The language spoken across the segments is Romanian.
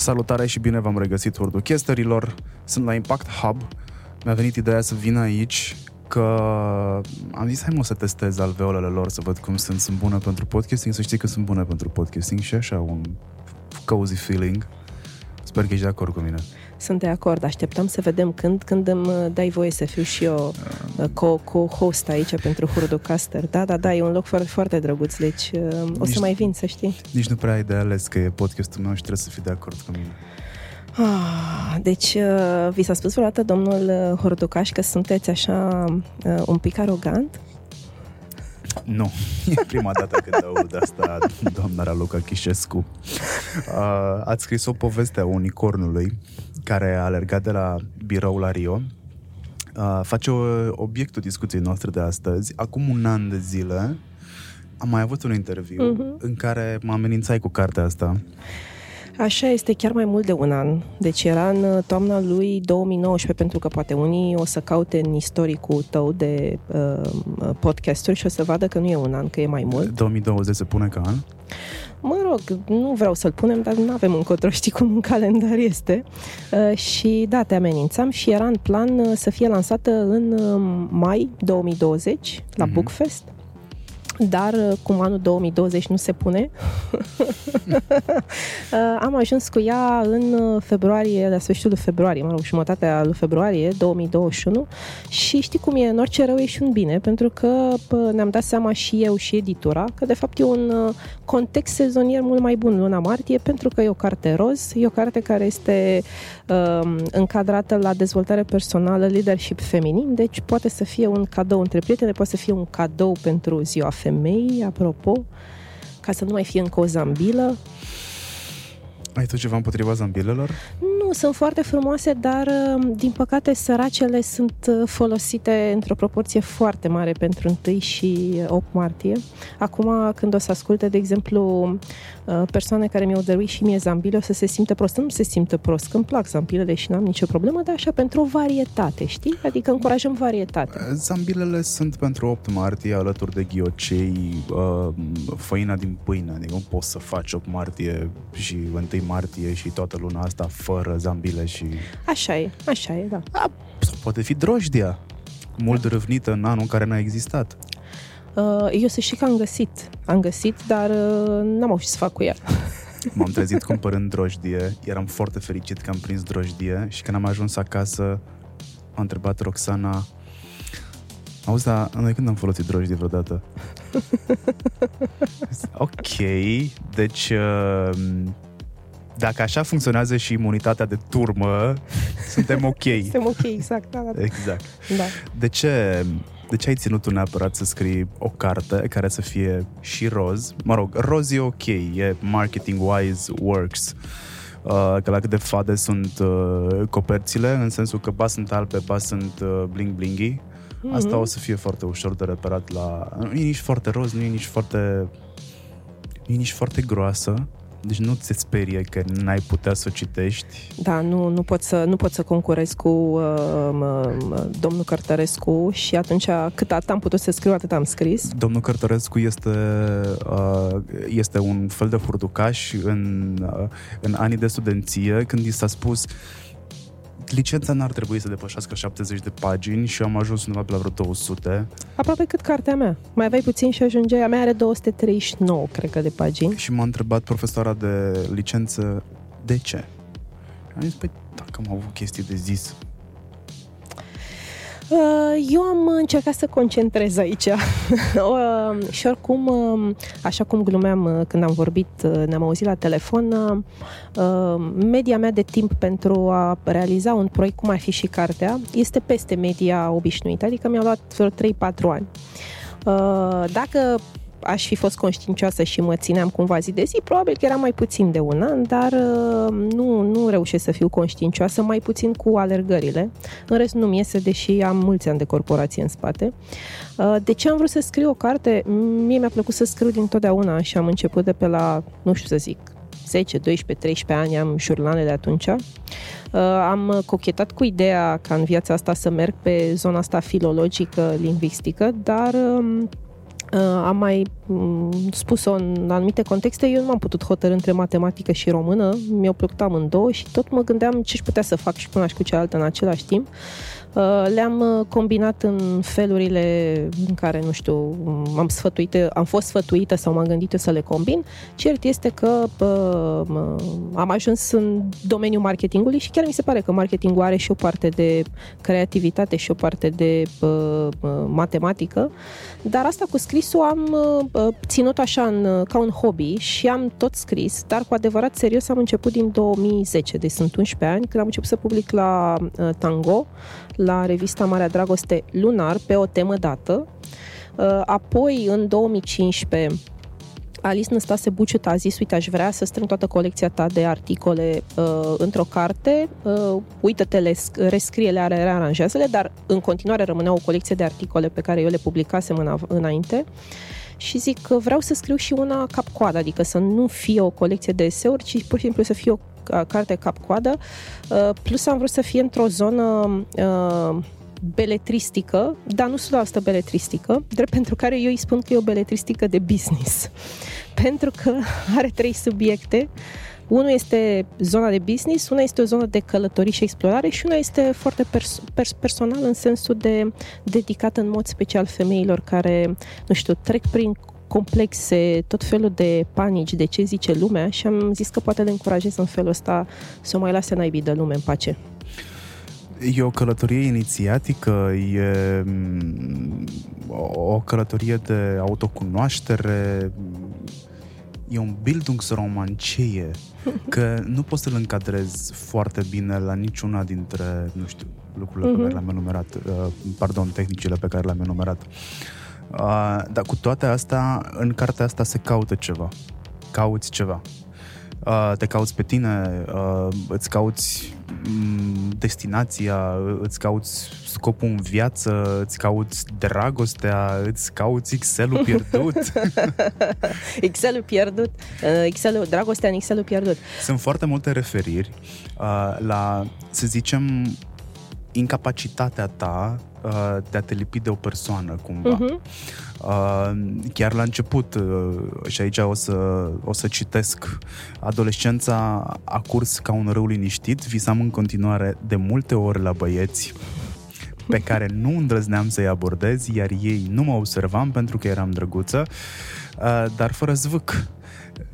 Salutare și bine v-am regăsit Hurduchesterilor. Sunt la Impact Hub. Mi-a venit ideea să vin aici că am zis hai mă să testez alveolele lor să văd cum sunt. Sunt bune pentru podcasting, să știi că sunt bune pentru podcasting și așa un cozy feeling. Sper că ești de acord cu mine. Sunt de acord, așteptam să vedem când, când îmi uh, dai voie să fiu și eu uh, co- co-host aici pentru Hurducaster. Da, da, da, e un loc foarte, foarte drăguț, deci uh, o Nici- să mai vin, să știi. Nici nu prea ai de ales că e podcastul meu și trebuie să fii de acord cu mine. Ah, deci, uh, vi s-a spus vreodată, domnul uh, Horducaș, că sunteți așa uh, un pic arogant? Nu, e prima dată când aud asta doamna Raluca Chișescu. Uh, ați scris o poveste a unicornului care a alergat de la birou la Rio. Uh, face o, obiectul discuției noastre de astăzi. Acum un an de zile am mai avut un interviu Mhm. în care mă amenințai cu cartea asta. Așa este chiar mai mult de un an. Deci era în uh, toamna lui 2019, pentru că poate unii o să caute în istoricul tău de uh, podcasturi și o să vadă că nu e un an, că e mai mult. 2020 se pune ca an. Mă rog, nu vreau să-l punem, dar nu avem încotro, știi cum în calendar este. Uh, și da, te amenințam și era în plan uh, să fie lansată în uh, mai 2020 la Mhm. Bookfest. Dar uh, cum anul 2020 nu se pune, uh, am ajuns cu ea în uh, februarie, la sfârșitul lui februarie, mă rog, jumătatea lui februarie 2021 și știi cum e, în orice rău e și un bine, pentru că pă, ne-am dat seama și eu și editura că de fapt e un uh, context sezonier mult mai bun luna martie, pentru că e o carte roz, e o carte care este um, încadrată la dezvoltare personală, leadership feminin, deci poate să fie un cadou între prietene, poate să fie un cadou pentru ziua femeii, apropo, ca să nu mai fie încă o zambilă. Ai tu ceva împotriva zambilelor? Nu, sunt foarte frumoase, dar um, din păcate săracele sunt uh, folosite într-o proporție foarte mare pentru 1 și 8 martie. Acum, când o să asculte, de exemplu, uh, persoane care mi-au dăruit și mie zambile, o să se simtă prost. Nu se simtă prost, că îmi plac zambilele și n-am nicio problemă, dar așa pentru o varietate, știi? Adică încurajăm varietate. Zambilele sunt pentru 8 martie alături de ghiocei, uh, făina din pâine. Adică nu poți să faci 8 martie și 1 martie și toată luna asta fără zambile și... Așa e, așa e, da. A, sau poate fi drojdia, mult râvnită în anul în care n-a existat. Uh, Eu să știi că am găsit. Am găsit, dar uh, n-am auzit să fac cu ea. M-am trezit cumpărând drojdie, eram foarte fericit că am prins drojdie și când am ajuns acasă a întrebat Roxana Auzi, dar noi când am folosit drojdie vreodată? ok, deci uh, dacă așa funcționează și imunitatea de turmă, suntem ok. Suntem ok, exact, da, da, da. Exact. da. De ce, de ce ai ținut tu neapărat să scrii o carte care să fie și roz? Mă rog, roz e ok, e marketing-wise works. Uh, că la cât de fade sunt uh, coperțile, în sensul că ba sunt albe, ba sunt uh, bling-blingy. Asta o să fie foarte ușor de reparat la... Nu e nici foarte roz, nu e nici foarte... Nu e nici foarte groasă. Deci nu ți sperie că n-ai putea să o citești. Da, nu, nu, pot să, nu pot să concurez cu uh, mă, mă, domnul Cărtărescu și atunci cât atât am putut să scriu, atât am scris. Domnul Cărtărescu este, uh, este un fel de furducaș în, uh, în anii de studenție, când i s-a spus licența n-ar trebui să depășească 70 de pagini și am ajuns undeva pe la vreo 200 Aproape cât cartea mea. Mai aveai puțin și ajungeai. A mea are 239, cred că, de pagini. și m-a întrebat profesoara de licență de ce. Am zis, păi, dacă am avut chestii de zis. Uh, Eu am încercat să concentrez aici Uh, și oricum, uh, așa cum glumeam uh, când am vorbit, uh, ne-am auzit la telefon, uh, uh, media mea de timp pentru a realiza un proiect, cum ar fi și cartea, este peste media obișnuită, adică mi-a luat vreo 3-4 ani. Uh, Dacă aș fi fost conștiincioasă și mă țineam cumva zi de zi, probabil că era mai puțin de un an, dar uh, nu, nu reușesc să fiu conștiincioasă, mai puțin cu alergările. În rest nu-mi iese, deși am mulți ani de corporație în spate. Uh, De ce am vrut să scriu o carte? Mie mi-a plăcut să scriu dintotdeauna și am început de pe la, nu știu să zic, 10, 12, 13 ani am jurnale de atunci. Uh, Am cochetat cu ideea ca în viața asta să merg pe zona asta filologică, lingvistică, dar um, Uh, am mai um, spus-o în anumite contexte, eu nu m-am putut hotărâ între matematică și română, mi-au plăcut amândouă și tot mă gândeam ce-și putea să fac și cu una și cu cealaltă în același timp. Uh, le-am uh, combinat în felurile în care, nu știu, am, sfătuit, am fost sfătuită sau m-am gândit eu să le combin. Cert este că uh, am ajuns în domeniul marketingului și chiar mi se pare că marketingul are și o parte de creativitate și o parte de matematică, dar asta cu scrisul am ținut așa în, ca un hobby și am tot scris, dar cu adevărat serios am început din 2010, deci sunt 11 ani, când am început să public la Tango, la revista Marea Dragoste lunar pe o temă dată. Uh, apoi, în 2015, Alice Năstase Buciut a zis, uite, aș vrea să strâng toată colecția ta de articole uh, într-o carte, uh, uită-te, rescrie-le, rearanjează-le, dar în continuare rămânea o colecție de articole pe care eu le publicasem în, înainte și zic că vreau să scriu și una cap-coadă, adică să nu fie o colecție de eseuri, ci pur și simplu să fie o carte cap-coadă, uh, plus am vrut să fie într-o zonă uh, beletristică, dar nu 100% beletristică, drept pentru care eu îi spun că e o beletristică de business. pentru că are trei subiecte. Unul este zona de business, una este o zonă de călătorii și explorare și una este foarte pers- pers- personal în sensul de dedicată în mod special femeilor care, nu știu, trec prin complexe, tot felul de panici de ce zice lumea și am zis că poate le încurajez în felul ăsta să o mai lase naibii de lume în pace. E o călătorie inițiatică, e mm, o călătorie de autocunoaștere, e un Bildungsroman ce e? Că nu poți să-l încadrezi foarte bine la niciuna dintre, nu știu, lucrurile uh-huh. pe care mhm. le-am enumerat, uh, pardon, tehnicile pe care le-am enumerat. Uh, Uh, dar cu toate astea, în cartea asta se caută ceva. Cauți ceva. Uh, te cauți pe tine, uh, îți cauți um, destinația, îți cauți scopul în viață, îți cauți dragostea, îți cauți Excel-ul pierdut. Excel-ul pierdut, uh, Excel-ul, dragostea în Excel-ul pierdut. Sunt foarte multe referiri uh, la, să zicem, incapacitatea ta uh, de a te lipi de o persoană, cumva. Uh-huh. Uh, chiar la început, uh, și aici o să, o să citesc, adolescența a curs ca un râu liniștit, visam în continuare de multe ori la băieți pe care nu îndrăzneam să-i abordez, iar ei nu mă observam pentru că eram drăguță, uh, dar fără zvâc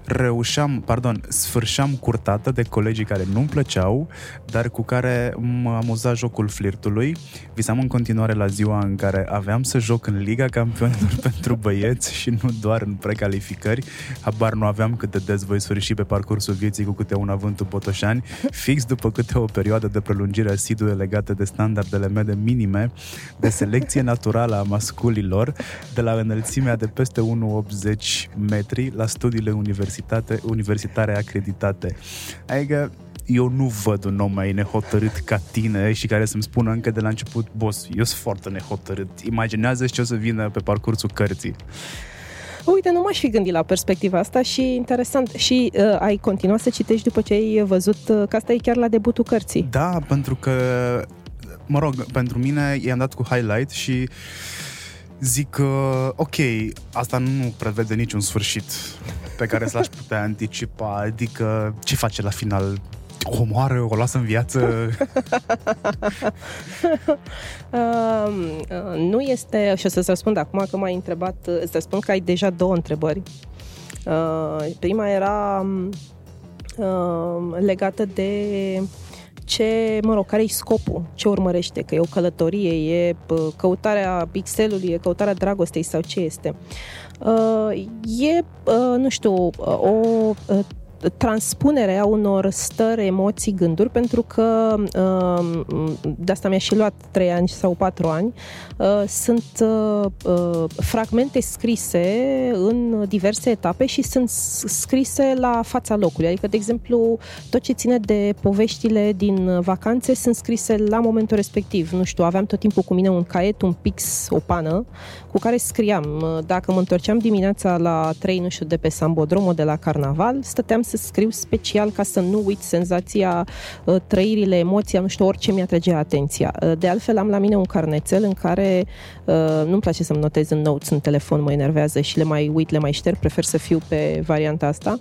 reușeam, pardon, sfârșeam curtată de colegii care nu-mi plăceau, dar cu care mă amuza jocul flirtului. Visam în continuare la ziua în care aveam să joc în Liga Campionilor pentru băieți și nu doar în precalificări. Habar nu aveam cât de des voi sfârși pe parcursul vieții cu câte un avântul Botoșani, fix după câte o perioadă de prelungire asidue legată de standardele mele minime de selecție naturală a masculilor, de la înălțimea de peste 1,80 metri la studiile universitare universitate, universitare acreditate. Adică eu nu văd un om mai nehotărât ca tine și care să-mi spună încă de la început, boss, eu sunt foarte nehotărât. Imaginează ce o să vină pe parcursul cărții. Uite, nu m-aș fi gândit la perspectiva asta și interesant. Și uh, ai continuat să citești după ce ai văzut uh, că asta e chiar la debutul cărții. Da, pentru că, mă rog, pentru mine i-am dat cu highlight și zic că, ok, asta nu prevede niciun sfârșit pe care să l-aș putea anticipa, adică ce face la final? O omoară, o lasă în viață? uh, nu este, și o să-ți răspund acum că m-ai întrebat, îți răspund că ai deja două întrebări. Uh, prima era uh, legată de ce, mă rog, care e scopul, ce urmărește, că e o călătorie, e căutarea pixelului, e căutarea dragostei sau ce este. Uh, e, uh, nu știu, o uh, transpunere a unor stări, emoții, gânduri, pentru că de asta mi-a și luat 3 ani sau 4 ani, sunt fragmente scrise în diverse etape și sunt scrise la fața locului. Adică, de exemplu, tot ce ține de poveștile din vacanțe sunt scrise la momentul respectiv. Nu știu, aveam tot timpul cu mine un caiet, un pix, o pană, cu care scriam. Dacă mă întorceam dimineața la 3, nu știu, de pe Sambodromo, de la Carnaval, stăteam să să scriu special ca să nu uit senzația, uh, trăirile, emoția, nu știu, orice mi-atrage atenția. Uh, de altfel, am la mine un carnețel în care nu-mi place să-mi notez în notes în telefon, mă enervează și le mai uit, le mai șterg, prefer să fiu pe varianta asta.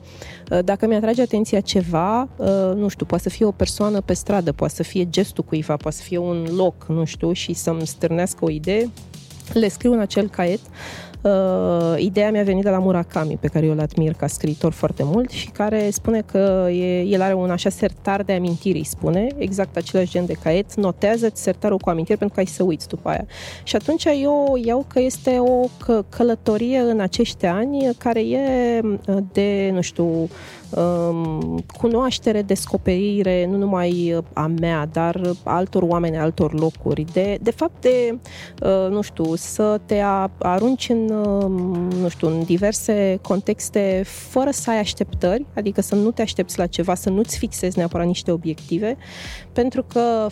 Dacă mi-atrage atenția ceva, nu știu, poate să fie o persoană pe stradă, poate să fie gestul cuiva, poate să fie un loc, nu știu, și să-mi stârnească o idee, le scriu în acel caiet. Uh, ideea mi-a venit de la Murakami, pe care eu îl admir ca scriitor foarte mult și care spune că e, el are un așa sertar de amintiri, spune, exact același gen de caiet, notează sertarul cu amintiri pentru că ai să uiți după aia. Și atunci eu iau că este o că, călătorie în acești ani care e uh, de, nu știu, um, cunoaștere, descoperire, nu numai a mea, dar altor oameni, altor locuri, de, de fapt de, uh, nu știu, să te arunci în, uh, nu știu, în diverse contexte fără să ai așteptări, adică să nu te aștepți la ceva, să nu-ți fixezi neapărat niște obiective, pentru că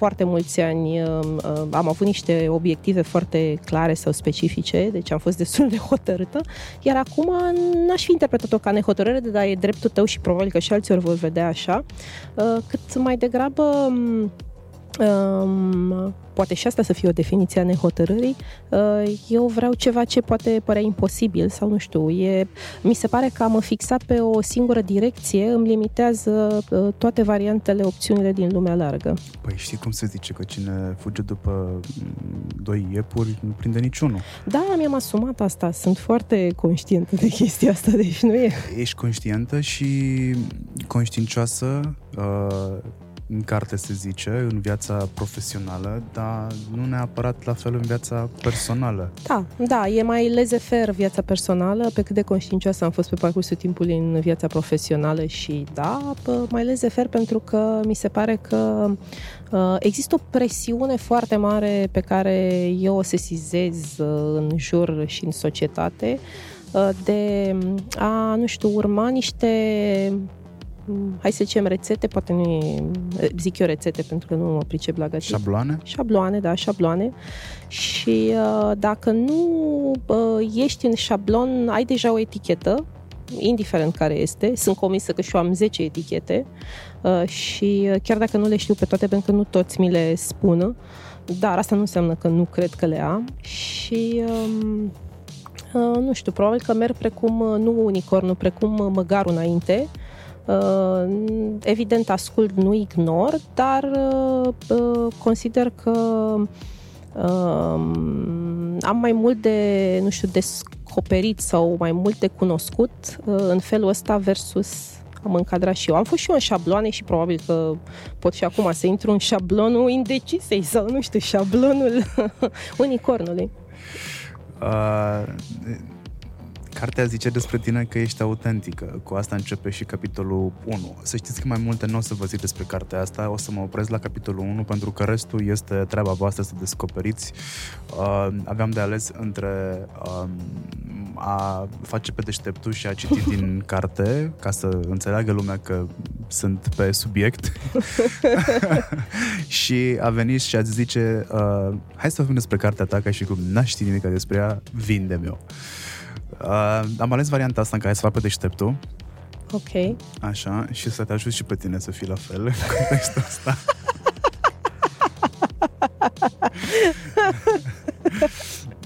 foarte mulți ani uh, uh, am avut niște obiective foarte clare sau specifice, deci am fost destul de hotărâtă, iar acum n-aș fi interpretat-o ca nehotărâre, dar e dreptul tău și probabil că și alții ori vor vedea așa, uh, cât mai degrabă um, um poate și asta să fie o definiție a nehotărârii, uh, eu vreau ceva ce poate părea imposibil sau nu știu, e, mi se pare că a mă fixa pe o singură direcție îmi limitează uh, toate variantele, opțiunile din lumea largă. Păi știi cum se zice că cine fuge după mm, doi iepuri nu prinde niciunul. Da, mi-am asumat asta, sunt foarte conștientă de chestia asta, deci nu e... Ești conștientă și conștiincioasă uh, în carte se zice, în viața profesională, dar nu neapărat la fel în viața personală. Da, da, e mai lezefer viața personală, pe cât de conștiincioasă am fost pe parcursul timpului în viața profesională și da, mai lezefer pentru că mi se pare că uh, există o presiune foarte mare pe care eu o sesizez uh, în jur și în societate uh, de a, nu știu, urma niște hai să zicem rețete, poate nu e, zic eu rețete pentru că nu mă pricep la gătit. Șabloane? Șabloane, da, șabloane. Și uh, dacă nu uh, ești în șablon, ai deja o etichetă, indiferent care este. Sunt convinsă că și eu am 10 etichete uh, și uh, chiar dacă nu le știu pe toate, pentru că nu toți mi le spună, dar asta nu înseamnă că nu cred că le am. Și... Um, Uh, nu știu, probabil că merg precum, uh, nu unicornul, precum uh, măgarul înainte, Uh, evident, ascult, nu ignor, dar uh, uh, consider că am mai mult de, nu știu, descoperit sau mai mult de cunoscut în felul ăsta versus am încadrat și eu. Am fost și eu în șabloane și probabil că pot și acum să intru în șablonul indecisei sau, nu știu, șablonul unicornului. Uh, Cartea zice despre tine că ești autentică. Cu asta începe și capitolul 1. Să știți că mai multe nu o să vă zic despre cartea asta, o să mă opresc la capitolul 1 pentru că restul este treaba voastră să descoperiți. Uh, aveam de ales între uh, a face pe deșteptul și a citi din carte ca să înțeleagă lumea că sunt pe subiect și a venit și a zice uh, hai să vorbim despre cartea ta ca și cum n-aș ști nimic despre ea, vinde-mi eu. Uh, am ales varianta asta în care să fac pe deșteptul. Ok. Așa, și să te ajut și pe tine să fii la fel în contextul ăsta.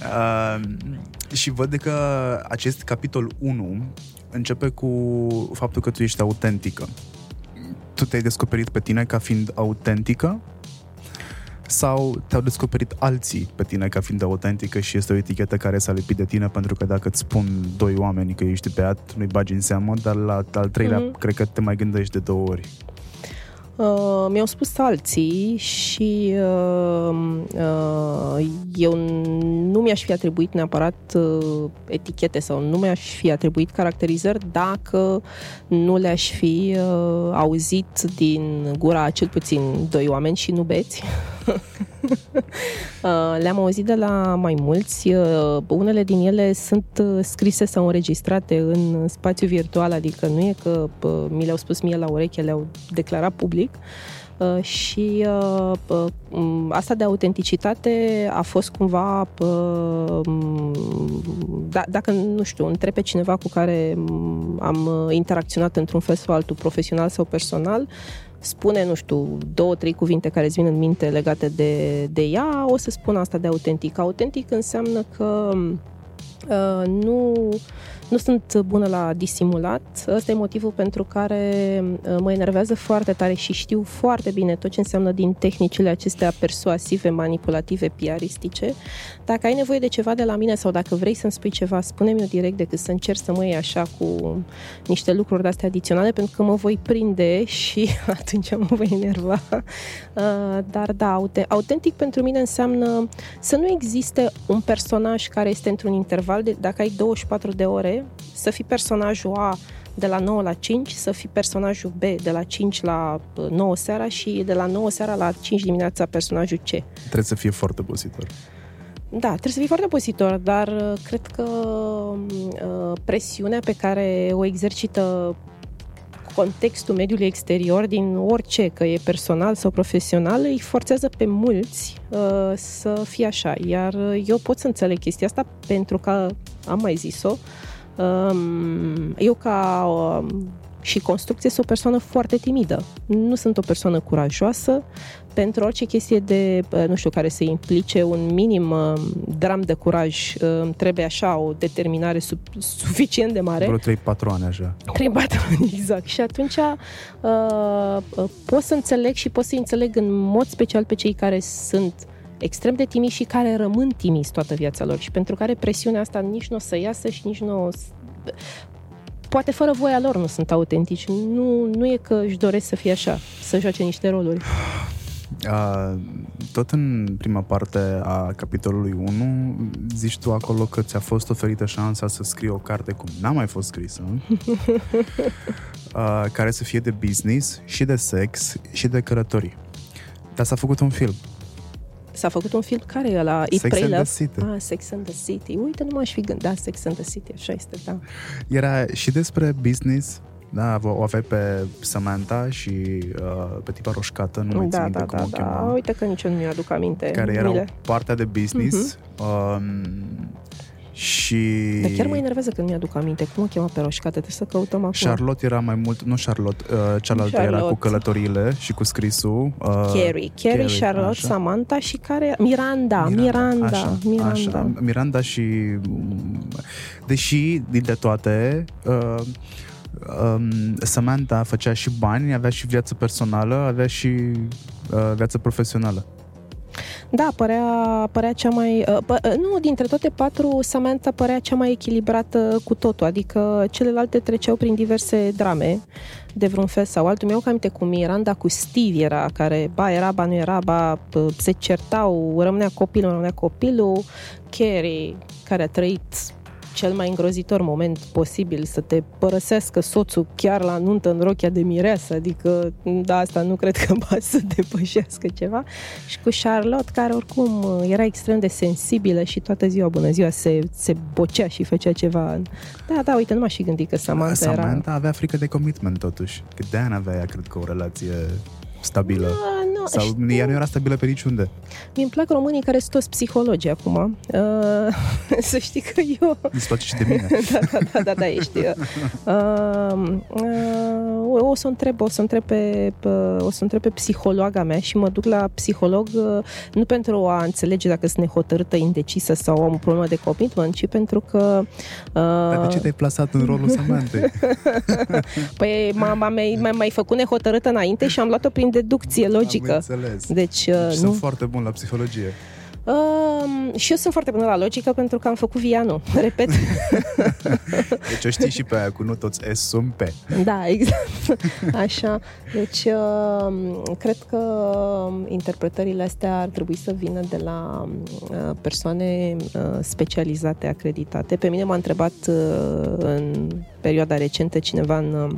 uh, și văd că acest capitol 1 începe cu faptul că tu ești autentică. Tu te-ai descoperit pe tine ca fiind autentică sau te-au descoperit alții pe tine ca fiind autentică și este o etichetă care s-a lipit de tine pentru că dacă îți spun doi oameni că ești beat, nu-i bagi în seamă, dar la al treilea mm-hmm. cred că te mai gândești de două ori. Uh, mi-au spus alții și uh, uh, eu nu mi-aș fi atribuit neapărat uh, etichete sau nu mi-aș fi atribuit caracterizări dacă nu le-aș fi uh, auzit din gura cel puțin doi oameni și nu beți. Uh, le-am auzit de la mai mulți. Uh, unele din ele sunt uh, scrise sau înregistrate în spațiu virtual, adică nu e că mi le-au spus mie la ureche, le-au declarat public. Uh, și uh, uh, asta de autenticitate a fost cumva da, dacă, nu știu, întreb pe cineva cu care am interacționat într-un fel sau altul, profesional sau personal, spune, nu știu, două, trei cuvinte care îți vin în minte legate de, de ea, o să spun asta de autentic. Autentic înseamnă că uh, nu nu sunt bună la disimulat. Ăsta e motivul pentru care uh, mă enervează foarte tare și știu foarte bine tot ce înseamnă din tehnicile acestea persuasive, manipulative, piaristice. Dacă ai nevoie de ceva de la mine sau dacă vrei să-mi spui ceva, spune-mi eu direct decât să încerci să mă iei așa cu niște lucruri de-astea adiționale, pentru că mă voi prinde și atunci mă voi enerva. Uh, dar da, autentic pentru mine înseamnă să nu existe un personaj care este într-un interval de, dacă ai 24 de ore, să fii personajul A de la 9 la 5, să fii personajul B de la 5 la 9 uh, seara și de la 9 seara la 5 dimineața personajul C. Trebuie să fie foarte obositor. Da, trebuie să fii foarte obositor, dar uh, cred că uh, presiunea pe care o exercită contextul mediului exterior, din orice, că e personal sau profesional, îi forțează pe mulți uh, să fie așa. Iar eu pot să înțeleg chestia asta pentru că am mai zis-o, uh, eu ca um, și construcție sunt o persoană foarte timidă. Nu sunt o persoană curajoasă. Pentru orice chestie de, nu știu, care să implice un minim um, dram de curaj, um, trebuie așa o determinare suficient de mare. Vreo 3-4 ani așa. 3-4 ani, exact. Și atunci uh, uh, pot să înțeleg și pot să înțeleg în mod special pe cei care sunt extrem de timizi și care rămân timizi toată viața lor și pentru care presiunea asta nici nu o să iasă și nici nu o să... Poate fără voia lor nu sunt autentici. Nu, nu e că își doresc să fie așa, să joace niște roluri. Uh, tot în prima parte a capitolului 1 zici tu acolo că ți-a fost oferită șansa să scrii o carte cum n-a mai fost scrisă uh, care să fie de business și de sex și de cărătorii. Dar s-a făcut un film. S-a făcut un film care e la Sex Pray and Love? the City. Ah, Sex and the City. Uite, nu m-aș fi gândit. Da, Sex and the City, așa este, da. Era și despre business, da, o aveai pe Samantha și uh, pe tipa roșcată, nu mai da, minte da, cum da, o da. Uite că nici eu nu mi-aduc aminte. Care erau partea de business. Uh-huh. Um, și... Dar chiar mă enervează când mi-aduc aminte. Cum o chema pe roșcată? Trebuie să căutăm acum. Charlotte era mai mult... Nu Charlotte, uh, cealaltă Charlotte. era cu călătoriile și cu scrisul. Uh, Carrie. Carrie, Carrie Charlotte, așa. Samantha și care... Miranda. Miranda. Miranda. Așa, Miranda. Așa. Miranda și... Deși, dintre toate... Uh, um, Samantha făcea și bani, avea și viață personală, avea și uh, viață profesională. Da, părea, părea cea mai... Uh, pă, uh, nu, dintre toate patru, Samantha părea cea mai echilibrată cu totul, adică celelalte treceau prin diverse drame de vreun fel sau altul. Mi-au aminte cu Miranda, cu Steve era, care ba era, ba nu era, ba se certau, rămânea copilul, rămânea copilul. Carrie, care a trăit cel mai îngrozitor moment posibil, să te părăsească soțul chiar la nuntă în rochia de mireasă, adică da, asta nu cred că poate să depășească ceva. Și cu Charlotte, care oricum era extrem de sensibilă și toată ziua, bună ziua, se, se bocea și făcea ceva. Da, da, uite, nu m-aș fi gândit că Samantha, Samantha era... avea frică de commitment totuși, că de avea ea, cred că, o relație stabilă. Da, nu, Sau știu. ea nu era stabilă pe niciunde. Mi-mi plac românii care sunt toți psihologi acum. Uh, să știi că eu... Îți place și de mine. da, da, da, da, da, ești. Uh, uh, o să întreb, o să întreb pe, o să întreb pe psihologa mea și mă duc la psiholog uh, nu pentru a înțelege dacă sunt nehotărâtă, indecisă sau am o problemă de commitment, ci pentru că... Uh, Dar de ce te-ai plasat în rolul Samantei? păi m-am mai, mai făcut nehotărâtă înainte și am luat-o prin deducție logică. Am înțeles. Deci, uh, deci nu? sunt foarte bun la psihologie. Uh, și eu sunt foarte bună la logică pentru că am făcut Vianu, repet. deci o știi și pe aia cu nu toți S sunt P. Da, exact. Așa. Deci uh, cred că interpretările astea ar trebui să vină de la uh, persoane uh, specializate, acreditate. Pe mine m-a întrebat uh, în perioada recentă cineva în uh,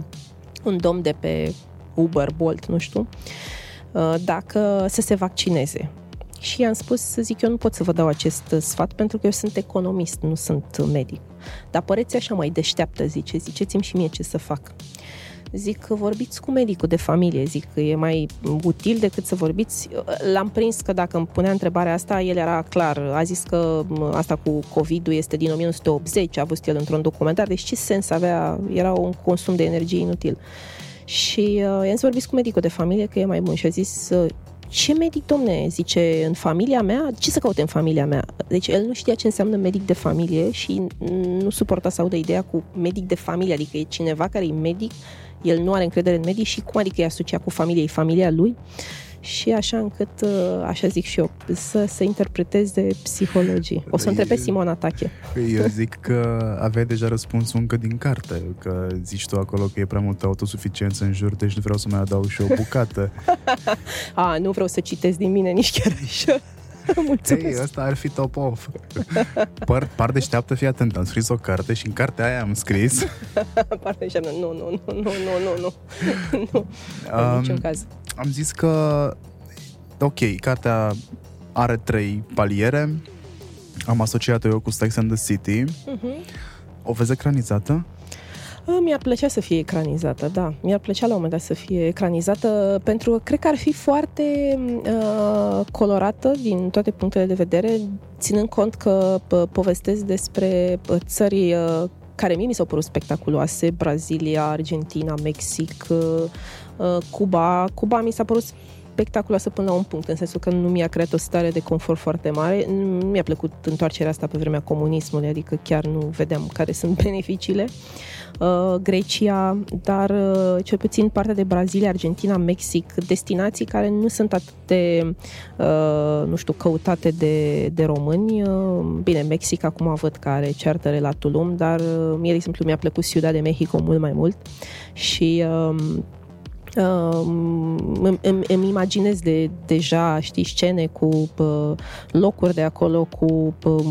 un domn de pe Uber, Bolt, nu știu, uh, dacă să se vaccineze. Și i-am spus, să zic, eu nu pot să vă dau acest sfat pentru că eu sunt economist, nu sunt medic. Dar păreți așa mai deșteaptă, zice, ziceți-mi și mie ce să fac. Zic că vorbiți cu medicul de familie, zic că e mai util decât să vorbiți. L-am prins că dacă îmi punea întrebarea asta, el era clar. A zis că asta cu COVID-ul este din 1980, a văzut el într-un documentar, deci ce sens avea? Era un consum de energie inutil. Și uh, i-am să vorbiți cu medicul de familie că e mai bun și a zis uh, ce medic, domne, zice, în familia mea? Ce să caute în familia mea? Deci el nu știa ce înseamnă medic de familie și nu suporta să audă ideea cu medic de familie, adică e cineva care e medic, el nu are încredere în medic și cum adică e asociat cu familia, e familia lui? Și așa încât, uh, așa zic și eu, să se interpreteze psihologii. O să întreb pe Simona Tache. Eu zic că aveai deja răspunsul încă din carte, că zici tu acolo că e prea multă autosuficiență în jur, deci nu vreau să mai adaug și o bucată. A, nu vreau să citesc din mine nici chiar așa. Mulțumesc. Ei, ăsta ar fi top off. Par, par deșteaptă, fii atent, am scris o carte și în cartea aia am scris... par deșteaptă, nu, nu, nu, nu, nu, nu, nu, nu, um, în niciun caz. Am zis că, ok, cartea are trei paliere, am asociat-o eu cu Sex and the City. Uh-huh. O vezi ecranizată? Mi-ar plăcea să fie ecranizată, da. Mi-ar plăcea la un moment dat să fie ecranizată pentru că cred că ar fi foarte uh, colorată din toate punctele de vedere, ținând cont că povestesc despre țări uh, care mie mi s-au părut spectaculoase, Brazilia, Argentina, Mexic, uh, uh, Cuba. Cuba mi s-a părut spectaculoasă până la un punct, în sensul că nu mi-a creat o stare de confort foarte mare. Nu mi-a plăcut întoarcerea asta pe vremea comunismului, adică chiar nu vedeam care sunt beneficiile. Uh, Grecia, dar uh, cel puțin partea de Brazilia, Argentina, Mexic, destinații care nu sunt atât de, uh, nu știu, căutate de, de români. Uh, bine, Mexic acum văd că are ceartele la Tulum, dar uh, mie, de exemplu, mi-a plăcut Ciudad de Mexico mult mai mult și uh, Uh, îmi, îmi imaginez de, deja, știi, scene cu uh, locuri de acolo, cu, uh,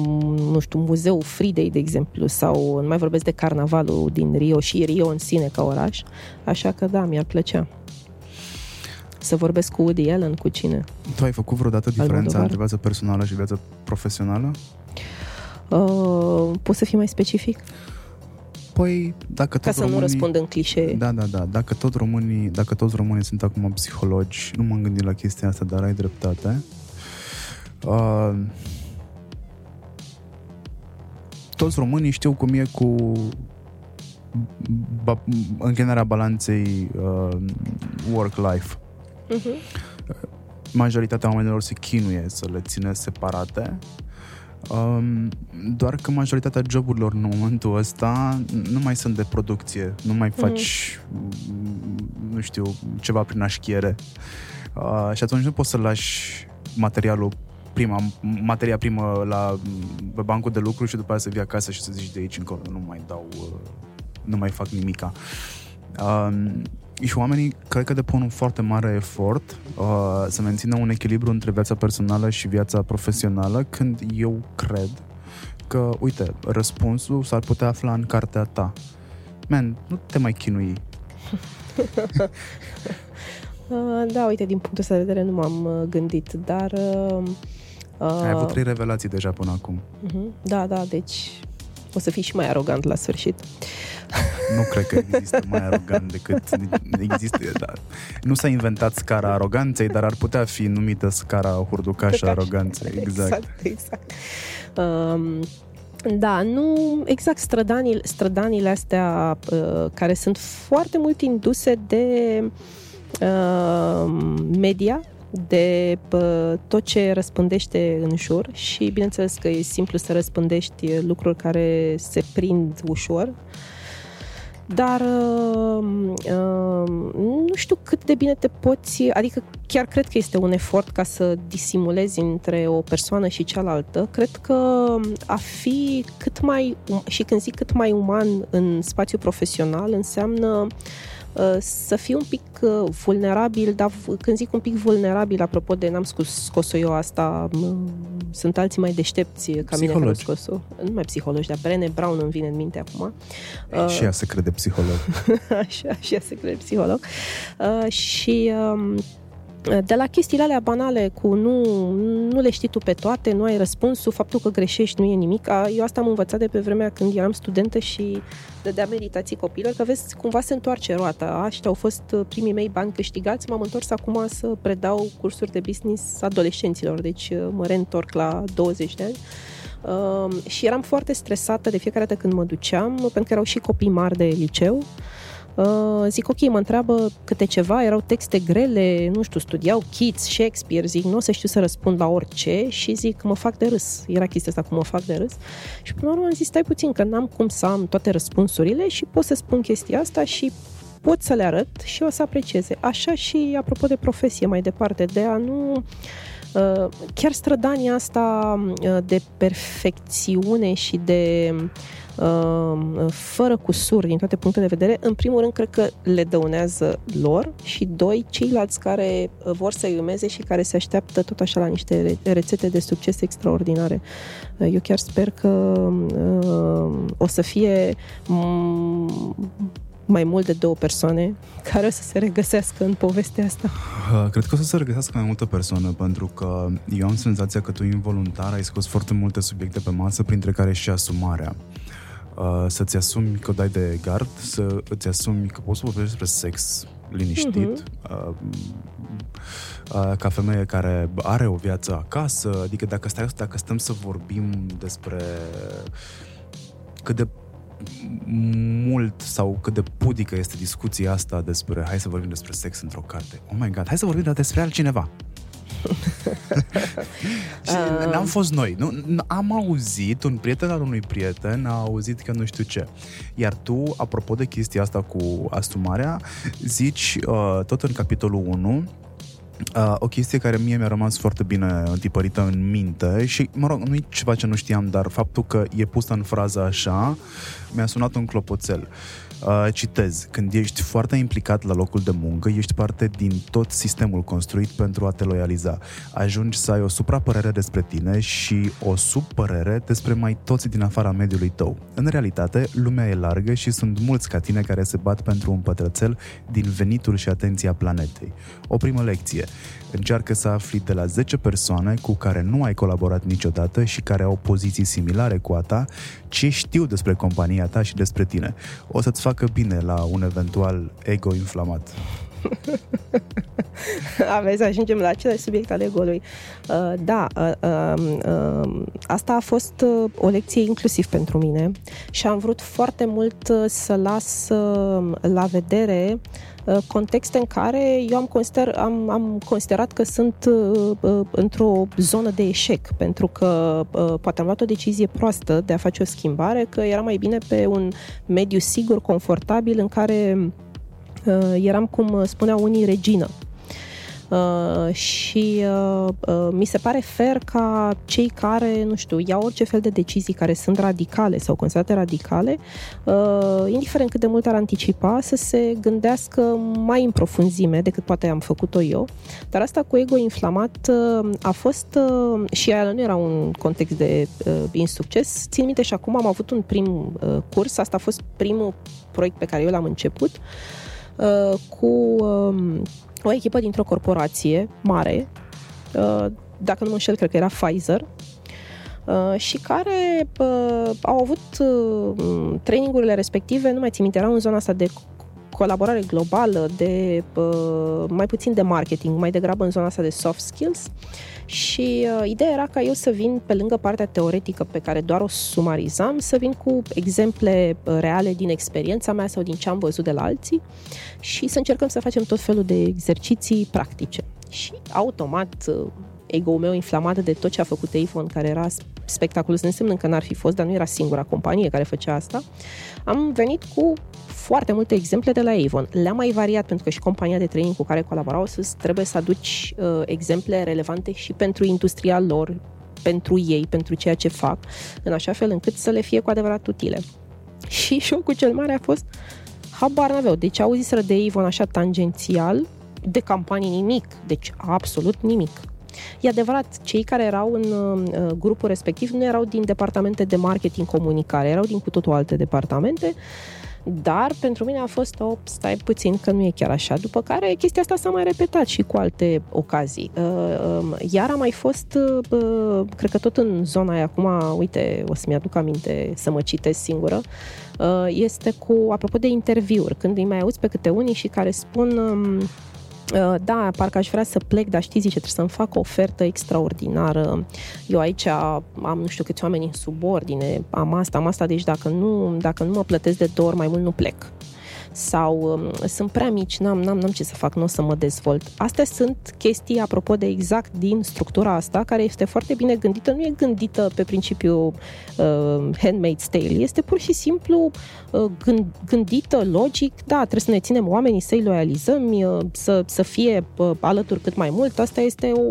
nu știu, muzeul Fridei, de exemplu, sau nu mai vorbesc de carnavalul din Rio și Rio în sine ca oraș, așa că da, mi-ar plăcea să vorbesc cu Woody Allen, cu cine. Tu ai făcut vreodată diferența între viața personală și viața profesională? Uh, poți să fii mai specific? Păi, dacă tot Ca să românii... nu răspund în clișee. Da, da, da. Dacă, tot românii, dacă toți românii sunt acum psihologi, nu m-am gândit la chestia asta, dar ai dreptate. Uh, toți românii știu cum e cu ba, închinarea balanței uh, work-life. Uh-huh. Majoritatea oamenilor se chinuie să le țină separate Um, doar că majoritatea joburilor în momentul ăsta nu mai sunt de producție, nu mai mhm. faci, mm. nu știu, ceva prin așchiere. Uh, și atunci nu poți să lași materialul prima, materia primă la, pe bancul de lucru și după aceea să vii acasă și să zici de aici încolo nu mai dau, uh, nu mai fac nimica. Um, și oamenii cred că depun un foarte mare efort uh, să mențină un echilibru între viața personală și viața profesională, când eu cred că, uite, răspunsul s-ar putea afla în cartea ta. Man, nu te mai chinui. uh, da, uite, din punctul ăsta de vedere nu m-am uh, gândit, dar... Uh, Ai avut trei revelații deja până acum. Uh-huh, da, da, deci o să fii și mai arogant la sfârșit. Nu cred că există mai arogant decât există. Da. Nu s-a inventat scara aroganței, dar ar putea fi numită scara hurducaș aroganței. Exact. Exact, exact. Um, da, nu exact strădanile, strădanile astea uh, care sunt foarte mult induse de uh, media, de pă, tot ce răspândește în jur și bineînțeles că e simplu să răspândești lucruri care se prind ușor, dar uh, uh, nu știu cât de bine te poți, adică chiar cred că este un efort ca să disimulezi între o persoană și cealaltă. Cred că a fi cât mai, um, și când zic cât mai uman în spațiu profesional, înseamnă uh, Uh, să fii un pic uh, vulnerabil, dar când zic un pic vulnerabil, apropo de n-am scos, scos-o eu asta, sunt alții mai deștepți ca mine care au scos-o. Nu mai psihologi, dar Brené Brown îmi vine în minte acum. Uh, și ea se crede psiholog. așa, și ea se crede psiholog. Uh, și... Um, de la chestiile alea banale cu nu, nu le știi tu pe toate, nu ai răspunsul, faptul că greșești nu e nimic. Eu asta am învățat de pe vremea când eram studentă și dădeam meditații copilor, că vezi, cumva se întoarce roata. Aștia au fost primii mei bani câștigați, m-am întors acum să predau cursuri de business adolescenților, deci mă reîntorc la 20 de ani. Uh, și eram foarte stresată de fiecare dată când mă duceam, pentru că erau și copii mari de liceu. Uh, zic, ok, mă întreabă câte ceva, erau texte grele, nu știu, studiau Keats, Shakespeare, zic, nu o să știu să răspund la orice și zic, mă fac de râs. Era chestia asta cu mă fac de râs. Și până la urmă am zis, stai puțin, că n-am cum să am toate răspunsurile și pot să spun chestia asta și pot să le arăt și o să aprecieze. Așa și apropo de profesie mai departe, de a nu uh, chiar strădania asta uh, de perfecțiune și de Uh, fără cusuri din toate punctele de vedere, în primul rând cred că le dăunează lor și doi, ceilalți care uh, vor să-i urmeze și care se așteaptă tot așa la niște rețete de succes extraordinare. Uh, eu chiar sper că o să fie mai mult de două persoane care o să se regăsească în povestea asta? Cred că o să se regăsească mai multă persoană, pentru că eu am senzația că tu involuntar ai scos foarte multe subiecte pe masă, printre care și asumarea. Uh, să-ți asumi că o dai de gard, să îți asumi că poți să vorbești despre sex liniștit, uh-huh. uh, uh, ca femeie care are o viață acasă, adică dacă, stai, dacă stăm să vorbim despre cât de mult sau cât de pudică este discuția asta despre hai să vorbim despre sex într-o carte. Oh my god, hai să vorbim despre altcineva. și uh... n-am fost noi. Nu, am auzit, un prieten al unui prieten a auzit că nu știu ce. Iar tu, apropo de chestia asta cu asumarea, zici uh, tot în capitolul 1 Uh, o chestie care mie mi-a rămas foarte bine întipărită în minte și, mă rog, nu e ceva ce nu știam, dar faptul că e pusă în frază așa mi-a sunat un clopoțel. Uh, Uh, citez, când ești foarte implicat la locul de muncă, ești parte din tot sistemul construit pentru a te loializa. Ajungi să ai o suprapărere despre tine și o subpărere despre mai toți din afara mediului tău. În realitate, lumea e largă și sunt mulți ca tine care se bat pentru un pătrățel din venitul și atenția planetei. O primă lecție. Încearcă să afli de la 10 persoane cu care nu ai colaborat niciodată și care au poziții similare cu a ta ce știu despre compania ta și despre tine. O să-ți facă bine la un eventual ego inflamat. Aveți, ajungem la același subiect al ego-ului. Uh, da, uh, uh, uh, asta a fost uh, o lecție inclusiv pentru mine și am vrut foarte mult uh, să las uh, la vedere uh, contexte în care eu am, consider, am, am considerat că sunt uh, uh, într-o zonă de eșec, pentru că uh, poate am luat o decizie proastă de a face o schimbare, că era mai bine pe un mediu sigur, confortabil, în care Uh, eram, cum uh, spuneau unii, regină. Uh, și uh, uh, mi se pare fair ca cei care, nu știu, iau orice fel de decizii care sunt radicale sau considerate radicale, uh, indiferent cât de mult ar anticipa, să se gândească mai în profunzime decât poate am făcut-o eu. Dar asta cu ego inflamat uh, a fost, uh, și aia nu era un context de uh, insucces. Țin minte și acum am avut un prim uh, curs, asta a fost primul proiect pe care eu l-am început, uh, Uh, cu um, o echipă dintr-o corporație mare, uh, dacă nu mă înșel, cred că era Pfizer, uh, și care au avut trainingurile respective, nu mai țin minte, erau în zona asta de colaborare globală, de mai puțin de marketing, mai degrabă în zona asta de soft skills. Și uh, ideea era ca eu să vin pe lângă partea teoretică pe care doar o sumarizam, să vin cu exemple uh, reale din experiența mea sau din ce am văzut de la alții și să încercăm să facem tot felul de exerciții practice. Și automat uh, ego-ul meu inflamat de tot ce a făcut Avon, care era spectaculos, nu înseamnă că n-ar fi fost, dar nu era singura companie care făcea asta, am venit cu foarte multe exemple de la Avon. Le-am mai variat pentru că și compania de training cu care colaborau sus trebuie să aduci uh, exemple relevante și pentru industria lor, pentru ei, pentru ceea ce fac, în așa fel încât să le fie cu adevărat utile. Și șocul cel mare a fost habar n-aveau. Deci auziseră de Avon așa tangențial, de campanii nimic, deci absolut nimic. E adevărat, cei care erau în uh, grupul respectiv nu erau din departamente de marketing comunicare, erau din cu totul alte departamente Dar pentru mine a fost o stai puțin că nu e chiar așa. După care chestia asta s-a mai repetat și cu alte ocazii. Uh, um, iar a mai fost, uh, cred că tot în zona aia acum, uite, o să-mi aduc aminte să mă citesc singură, uh, este cu, apropo de interviuri, când îi mai auzi pe câte unii și care spun um, Uh, da, parcă aș vrea să plec, dar știți, zice, trebuie să-mi fac o ofertă extraordinară. Eu aici am nu știu câți oameni în subordine, am asta, am asta, deci dacă nu, dacă nu mă plătesc de două ori mai mult, nu plec sau um, sunt prea mici, n-am, n-am, n-am ce să fac, nu o să mă dezvolt. Astea sunt chestii, apropo de exact din structura asta, care este foarte bine gândită, nu e gândită pe principiu uh, handmaid's tale, este pur și simplu uh, gând, gândită, logic, da, trebuie să ne ținem oamenii, să-i loializăm, uh, să, să fie uh, alături cât mai mult, asta este o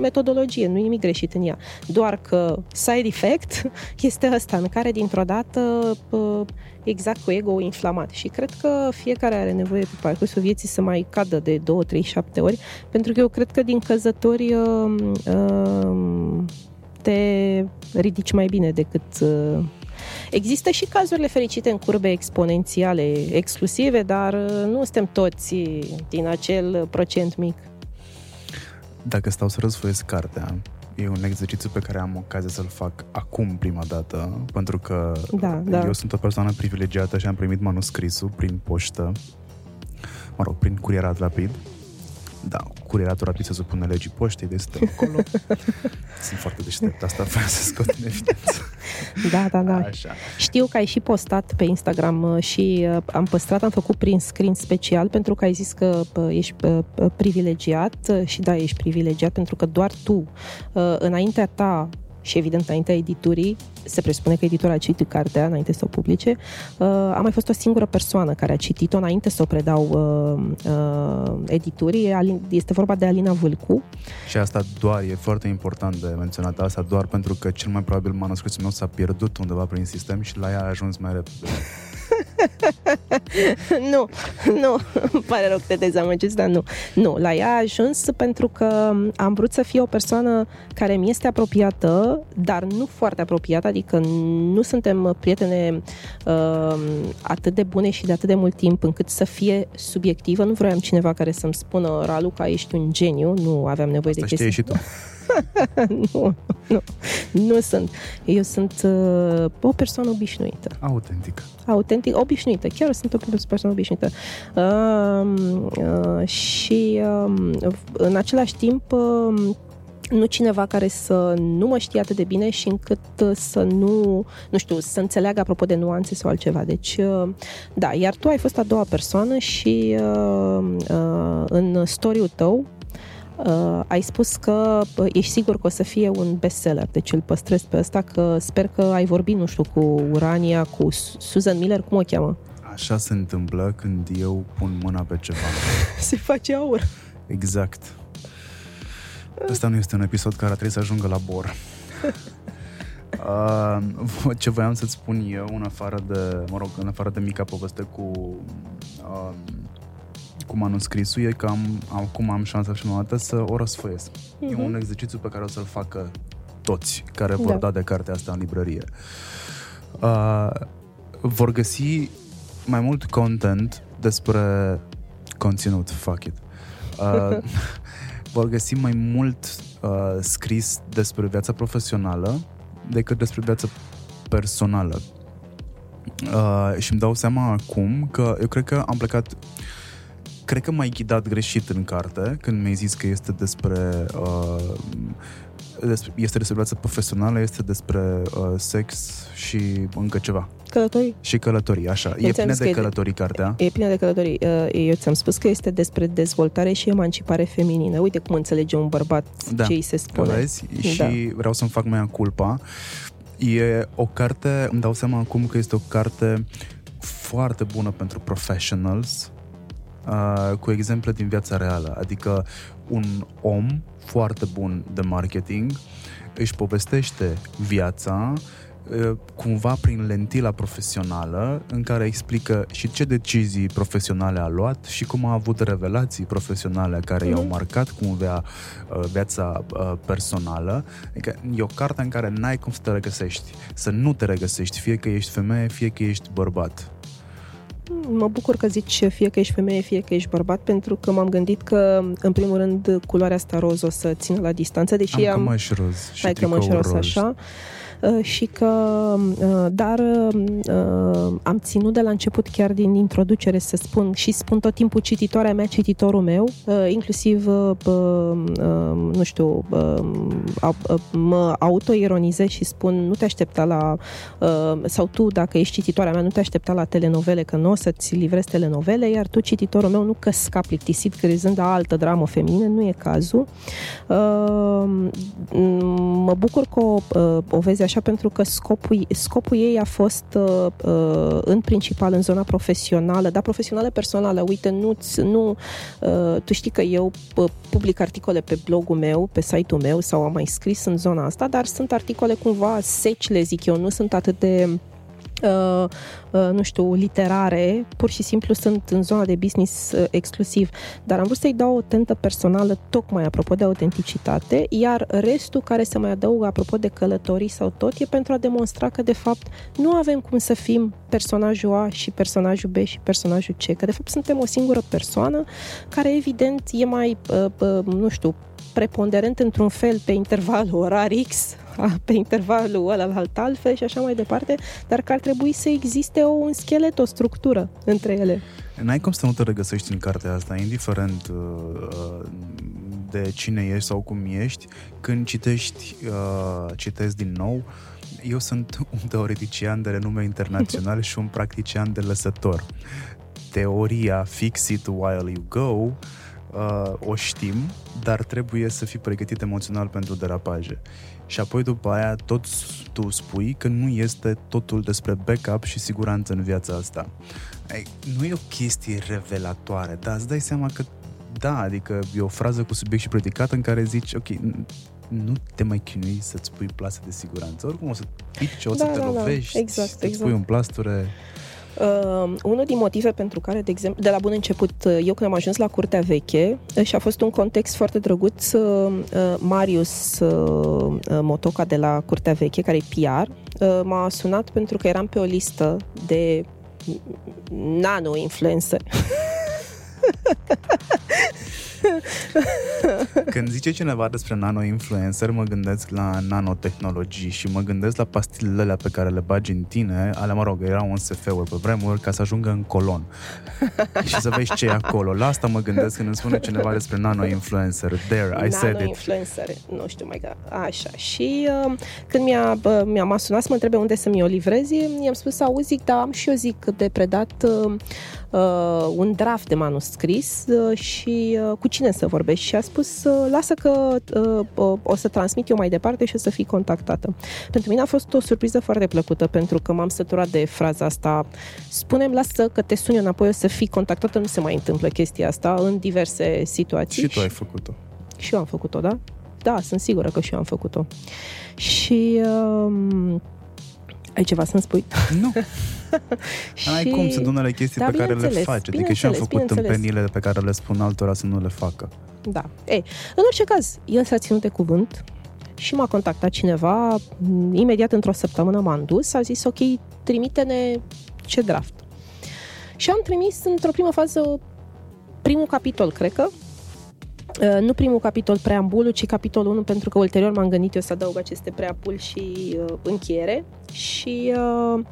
metodologie, nu e nimic greșit în ea. Doar că side effect este ăsta, în care dintr-o dată uh, exact cu ego inflamat. Și cred că fiecare are nevoie pe parcursul vieții să mai cadă de 2, 3, 7 ori, pentru că eu cred că din căzători uh, uh, te ridici mai bine decât uh, Există și cazurile fericite în curbe exponențiale exclusive, dar uh, nu suntem toți din acel procent mic. Dacă stau să răzfoiesc cartea, e un exercițiu pe care am ocazia să-l fac acum prima dată, pentru că da, da. eu sunt o persoană privilegiată și am primit manuscrisul prin poștă, mă rog, prin curierat rapid. Da, curieratul rapid se supune legii poștei, de stă acolo. Sunt foarte deștept, asta vreau să scot în evidență. Da, da, da. Așa. Știu că ai și postat pe Instagram uh, și uh, am păstrat, am făcut prin screen special pentru că ai zis că uh, ești privilegiat și da, ești privilegiat pentru că doar tu, înaintea ta, și evident înaintea editurii, se presupune că editorul a citit cartea înainte să o publice, uh, a mai fost o singură persoană care a citit-o înainte să o predau uh, uh, editurii, este vorba de Alina Vâlcu. Și asta doar, e foarte important de menționat asta, doar pentru că cel mai probabil manuscrisul meu s-a pierdut undeva prin sistem și la ea a ajuns mai repede. nu, nu, îmi pare rău că te dezamăgesc, dar nu. Nu, la ea a ajuns pentru că am vrut să fie o persoană care mi este apropiată, dar nu foarte apropiată, adică nu suntem prietene uh, atât de bune și de atât de mult timp încât să fie subiectivă. Nu vroiam cineva care să-mi spună, Raluca, ești un geniu, nu aveam nevoie Asta de chestii. și tu. nu, nu, nu sunt. Eu sunt uh, o persoană obișnuită. Autentică. Autentic, obișnuită. Chiar sunt o persoană obișnuită. Uh, uh, și uh, în același timp uh, nu cineva care să nu mă știe atât de bine și încât uh, să nu, nu știu, să înțeleagă apropo de nuanțe sau altceva. Deci, uh, da, iar tu ai fost a doua persoană și uh, uh, în storiul tău Uh, ai spus că uh, ești sigur că o să fie un bestseller, deci îl păstrez pe ăsta, că sper că ai vorbit, nu știu, cu Urania, cu Susan Miller, cum o cheamă? Așa se întâmplă când eu pun mâna pe ceva. se face aur. Exact. Asta nu este un episod care trebuie să ajungă la bor. Uh, ce voiam să-ți spun eu, în afară de, mă rog, în afară de mica poveste cu uh, cu manuscrisul e că am, acum am șansa și dată să o răsfoiesc. Uh-huh. E mhm. un exercițiu pe care o să-l facă toți care vor da, da de cartea asta în librărie. Uh, vor găsi mai mult content despre conținut, fuck it. Uh, vor găsi mai mult uh, scris despre viața profesională decât despre viața personală. Uh, și îmi dau seama acum că eu cred că am plecat cred că m-ai ghidat greșit în carte când mi-ai zis că este despre uh, este despre viața profesională, este despre uh, sex și încă ceva. Călătorii. Și călătorii, așa. Eu e plină de călătorii cartea. E plină de călătorii. Uh, eu ți-am spus că este despre dezvoltare și emancipare feminină. Uite cum înțelege un bărbat da. ce îi se spune. Vezi? Și da. vreau să-mi fac mai culpa. E o carte, îmi dau seama acum că este o carte foarte bună pentru professionals, uh, cu exemple din viața reală. Adică un om foarte bun de marketing își povestește viața uh, cumva prin lentila profesională în care explică și ce decizii profesionale a luat și cum a avut revelații profesionale care mm-hmm. i-au mhm. marcat cumva uh, viața uh, personală. Adică e o carte în care n-ai cum să te regăsești, să nu te regăsești, fie că ești femeie, fie că ești bărbat. Mă bucur că zici fie că ești femeie, fie că ești bărbat, pentru că m-am gândit că, în primul rând, culoarea asta roz o să țină la distanță, deși am... am... Am roz și Hai cămăși roz, roz. așa. Uh, și că, uh, dar uh, am ținut de la început chiar din introducere să spun și spun tot timpul cititoarea mea, cititorul meu, inclusiv, nu știu, mă autoironizez și spun nu te aștepta la, sau tu, dacă ești cititoarea mea, nu te aștepta la telenovele, că nu o să-ți livrezi telenovele, iar tu, cititorul meu, nu căsca plictisit crezând la altă dramă feminină, nu e cazul. Mă bucur că o, o vezi așa așa pentru că scopul, scopul ei a fost uh, uh, în principal în zona profesională, dar profesională personală. Uite, nu, nu uh, tu știi că eu uh, public articole pe blogul meu, pe site-ul meu sau am mai scris în zona asta, dar sunt articole cumva seci, le zic eu, nu sunt atât de Uh, uh, nu știu, literare, pur și simplu sunt în zona de business uh, exclusiv, dar am vrut să-i dau o tentă personală tocmai apropo de autenticitate, iar restul care se mai adaugă apropo de călătorii sau tot e pentru a demonstra că de fapt nu avem cum să fim personajul A și personajul B și personajul C, că de fapt suntem o singură persoană care evident e mai, nu știu, preponderent într-un fel pe intervalul orar X, pe intervalul ăla alt altfel și așa mai departe, dar că ar trebui să existe o, un schelet, o structură între ele. N-ai cum să nu te regăsești în cartea asta, indiferent uh, de cine ești sau cum ești, când citești, uh, citesc din nou, eu sunt un teoretician de renume internațional și un practician de lăsător. Teoria fix it while you go uh, o știm, dar trebuie să fii pregătit emoțional pentru derapaje. Și apoi după aia tot tu spui că nu este totul despre backup și siguranță în viața asta. Ei, nu e o chestie revelatoare, dar îți dai seama că da, adică e o frază cu subiect și predicat în care zici, ok, nu te mai chinui să-ți pui plasă de siguranță. Oricum o să pici, o să da, te da, da. lovești, exact, să-ți exact. pui un plasture. Uh, unul din motive pentru care, de exemplu, de la bun început, uh, eu când am ajuns la Curtea Veche, uh, și a fost un context foarte drăguț, uh, uh Marius uh, Motoca de la Curtea Veche, care e PR, uh, m-a sunat pentru că eram pe o listă de nano-influencer. Când zice cineva despre nano-influencer, mă gândesc la nanotehnologii și mă gândesc la pastilele pe care le bagi în tine, ale, mă rog, erau un SF-uri pe vremuri, ca să ajungă în colon. și să vezi ce e acolo. La asta mă gândesc când îmi spune cineva despre nano-influencer. There, I said it. Nano-influencer, nu știu mai că așa. Și uh, când mi-a, uh, mi-a sunat să mă întrebe unde să-mi o livrezi, i-am spus, auzi, zic, dar am și eu zic de predat uh, uh, un draft de manuscris uh, și uh, cu cine să vorbești și a spus uh, lasă că uh, o să transmit eu mai departe și o să fii contactată. Pentru mine a fost o surpriză foarte plăcută pentru că m-am săturat de fraza asta spunem lasă că te suni înapoi o să fii contactată, nu se mai întâmplă chestia asta în diverse situații. Și tu ai făcut-o. Și eu am făcut-o, da? Da, sunt sigură că și eu am făcut-o. Și uh, ai ceva să-mi spui? Nu. și... Ai cum, sunt unele chestii da, pe care le faci. Adică și am făcut tâmpenile pe care le spun altora să nu le facă. Da. Ei, în orice caz, el s-a ținut de cuvânt și m-a contactat cineva, imediat într-o săptămână m-am dus, a zis, ok, trimite-ne ce draft. Și am trimis într-o primă fază primul capitol, cred că, Uh, nu primul capitol preambulul, ci capitolul 1, pentru că ulterior m-am gândit eu să adaug aceste preambul și uh, încheiere. Și uh, uh,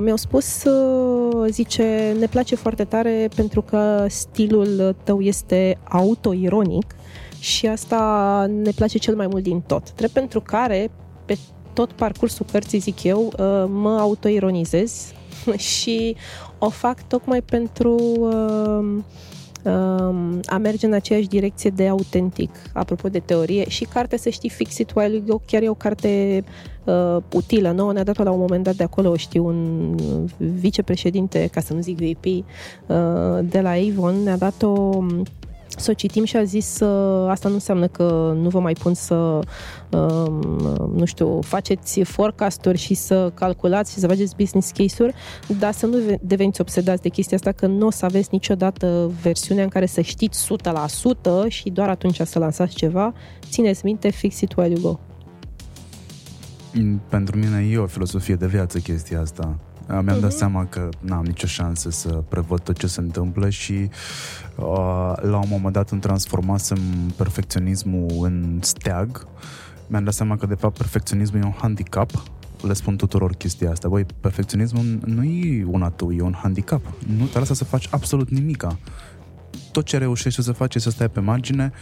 mi-au spus, uh, zice, ne place foarte tare pentru că stilul tău este autoironic și asta ne place cel mai mult din tot. Drept pentru care, pe tot parcursul cărții, zic eu, uh, mă autoironizez și o fac tocmai pentru... Uh, a merge în aceeași direcție de autentic, apropo de teorie. Și cartea, să știi, Fix It While You Go, chiar e o carte uh, utilă. Nouă ne-a dat-o la un moment dat de acolo, știu, un vicepreședinte, ca să nu zic VP, uh, de la Avon, ne-a dat-o să o citim și a zis uh, asta nu înseamnă că nu vă mai pun să uh, nu știu, faceți forecast-uri și să calculați și să faceți business case-uri, dar să nu deveniți obsedați de chestia asta că nu o să aveți niciodată versiunea în care să știți 100% și doar atunci să lansați ceva. Țineți minte, fix it while you go. Pentru mine e o filosofie de viață chestia asta. Mi-am uh-huh. dat mhm. seama că n-am nicio șansă să prevăd tot ce se întâmplă și uh, la un moment dat îmi transformasem perfecționismul în steag. Mi-am dat seama că de fapt perfecționismul e un handicap le spun tuturor chestia asta. Băi, perfecționismul nu e un atu, e un handicap. Nu te lasă să faci absolut nimica. Tot ce reușești să faci e să stai pe margine,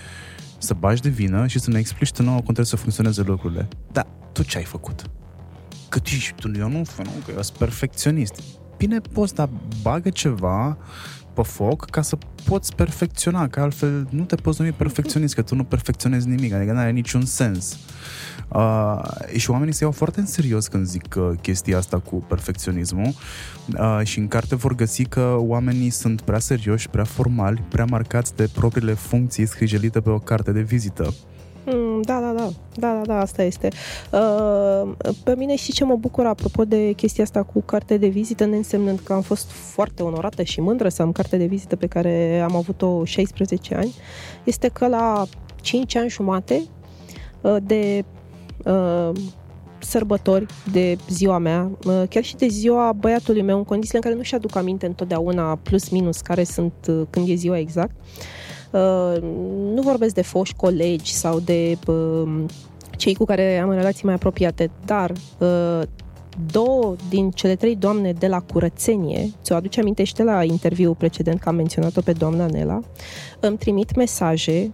să bagi de vină și să ne explici tu nouă cum trebuie să funcționeze lucrurile. Da, tu ce ai făcut? Că ești tu, eu nu, nu, că eu sunt perfecționist. Bine, poți, dar bagă ceva pe foc ca să poți perfecționa, că altfel nu te poți numi perfecționist, că tu nu perfecționezi nimic, adică nu are niciun sens. Uh, și oamenii se iau foarte în serios când zic uh, chestia asta cu perfecționismul uh, și în carte vor găsi că oamenii sunt prea serioși, prea formali, prea marcați de propriile funcții scrijelite pe o carte de vizită. Mm, da, da, da, da, da, da, asta este. Uh, pe mine și ce mă bucur apropo de chestia asta cu carte de vizită, neînsemnând că am fost foarte onorată și mândră să am carte de vizită pe care am avut-o 16 ani, este că la 5 ani jumate uh, de uh, sărbători de ziua mea, uh, chiar și de ziua băiatului meu, în condițiile în care nu-și aduc aminte întotdeauna plus minus care sunt uh, când e ziua exact. Uh, nu vorbesc de foști colegi sau de uh, cei cu care am relații mai apropiate, dar uh, două din cele trei doamne de la curățenie, ți-o aduce aminte și de la interviul precedent că am menționat-o pe doamna Nela, îmi trimit mesaje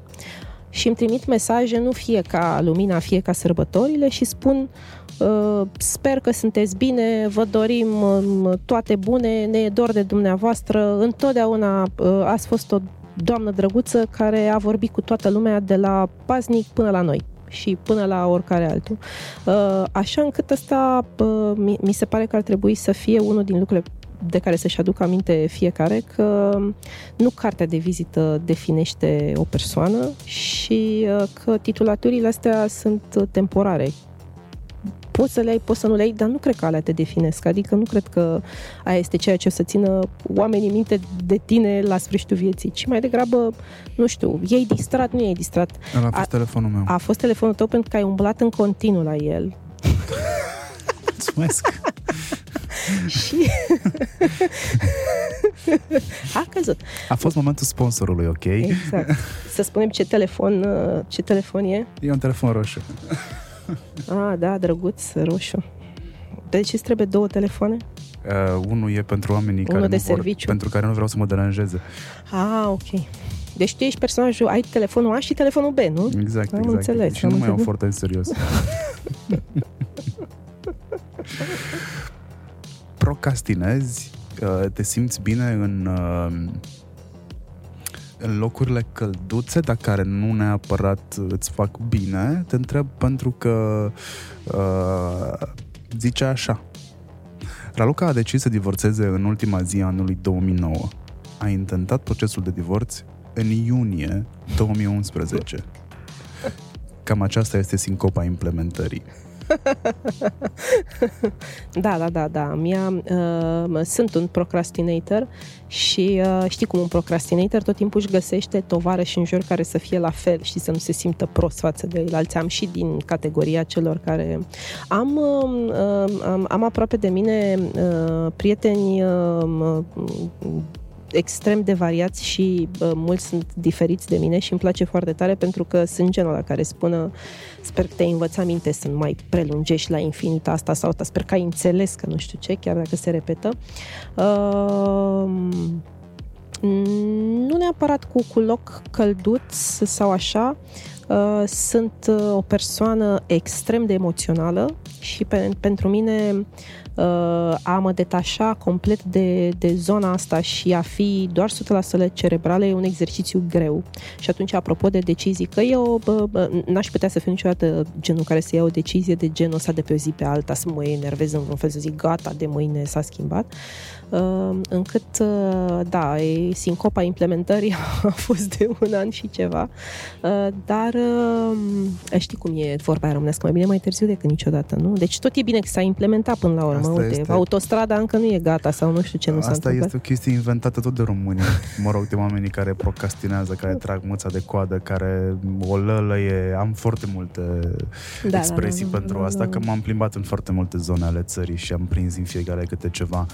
și îmi trimit mesaje, nu fie ca lumina, fie ca sărbătorile și spun uh, sper că sunteți bine, vă dorim um, toate bune, ne e dor de dumneavoastră, întotdeauna uh, ați fost o doamnă drăguță care a vorbit cu toată lumea de la paznic până la noi și până la oricare altul. Uh, așa încât ăsta mi se pare că ar trebui să fie unul din lucrurile de care să-și aducă aminte fiecare că nu cartea de vizită definește o persoană și uh, că titulaturile astea sunt temporare. Poți să le ai, poți să nu le ai, dar nu cred că alea te definesc. Adică nu cred că aia este ceea ce o să țină oamenii minte de tine la sfârșitul vieții, ci mai degrabă, nu știu, ei distrat, nu e distrat. a fost a, telefonul meu. A fost telefonul tău pentru că ai umblat în continuu la el. Mulțumesc! și a căzut. A fost momentul sponsorului, ok? Exact. Să spunem ce telefon, uh, ce telefon e? E un telefon roșu. Ah, da, drăguț, roșu. De ce trebuie două telefoane? Uh, unul e pentru oamenii unul care de nu serviciu. vor, pentru care nu vreau să mă deranjeze. Ah, ok. Deci tu ești personajul, ai telefonul A și telefonul B, nu? Exact, am exact. Înțeles, și nu mai iau foarte în serios. procrastinezi, uh, te simți bine în, uh, în locurile călduțe, dar care nu neapărat îți fac bine, te întreb pentru că uh, zice așa. Raluca a decis să divorțeze în ultima zi a anului 2009. A intentat procesul de divorț în iunie 2011. Cam aceasta este sincopa implementării. da, da, da, da. Mia, uh, sunt un procrastinator și uh, știi cum un procrastinator tot timpul își găsește și în jur care să fie la fel și să nu se simtă prost față de alții. Am și din categoria celor care... Am, uh, uh, am, am aproape de mine uh, prieteni uh, extrem de variați și uh, mulți sunt diferiți de mine și îmi place foarte tare pentru că sunt genul la care spună sper că te-ai învățat minte să nu mai prelungești la infinit asta sau asta, sper că ai înțeles că nu știu ce, chiar dacă se repetă. Uh, nu neapărat cu, cu loc călduț sau așa, uh, sunt uh, o persoană extrem de emoțională și pe, pentru mine uh, a mă detașa complet de, de zona asta și a fi doar 100% cerebrale e un exercițiu greu. Și atunci, apropo de decizii, că eu bă, bă, n-aș putea să fiu niciodată genul care să ia o decizie de genul ăsta de pe o zi pe alta, să mă enervez în vreun fel, să zic gata, de mâine s-a schimbat. Uh, încât, uh, da, sincopa implementării a fost de un an și ceva, uh, dar uh, știi cum e vorba aia românească, mai bine mai târziu decât niciodată, nu? Deci tot e bine că s-a implementat până la urmă. Asta Uite, este- autostrada încă nu e gata sau nu știu ce nu s-a Asta întâmplat. este o chestie inventată tot de români. Mă rog, de oamenii care procrastinează, care trag mâța de coadă, care o lălăie. Am foarte multe Da, expresii da, da, pentru da, asta, da. că m-am plimbat în foarte multe zone ale țării și am prins din fiecare câte ceva.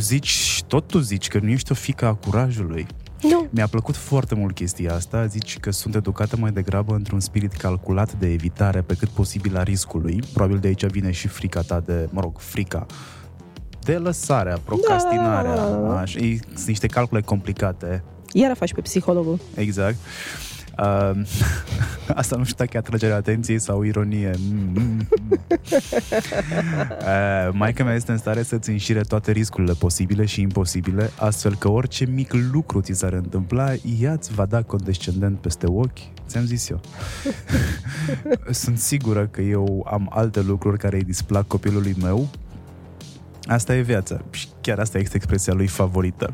Zici, tot tu zici că nu ești o fică a curajului. Nu, Mi-a plăcut foarte mult chestia asta. Zici că sunt educată mai degrabă într-un spirit calculat de evitare pe cât posibil a riscului. Probabil de aici vine și frica ta de, mă rog, frica de lăsarea, procrastinarea. Da, da, da, da. Așa, e- sunt niște calcule complicate. iar faci pe psihologul. Exact. Uh, asta nu știu dacă e atragerea atenției sau ironie. Mm, mm, mm. Uh, maica mea este în stare să-ți înșire toate riscurile posibile și imposibile, astfel că orice mic lucru ți s-ar întâmpla, ea îți va da condescendent peste ochi. Ți-am zis eu. Sunt sigură că eu am alte lucruri care îi displac copilului meu. Asta e viața. Și chiar asta este expresia lui favorită.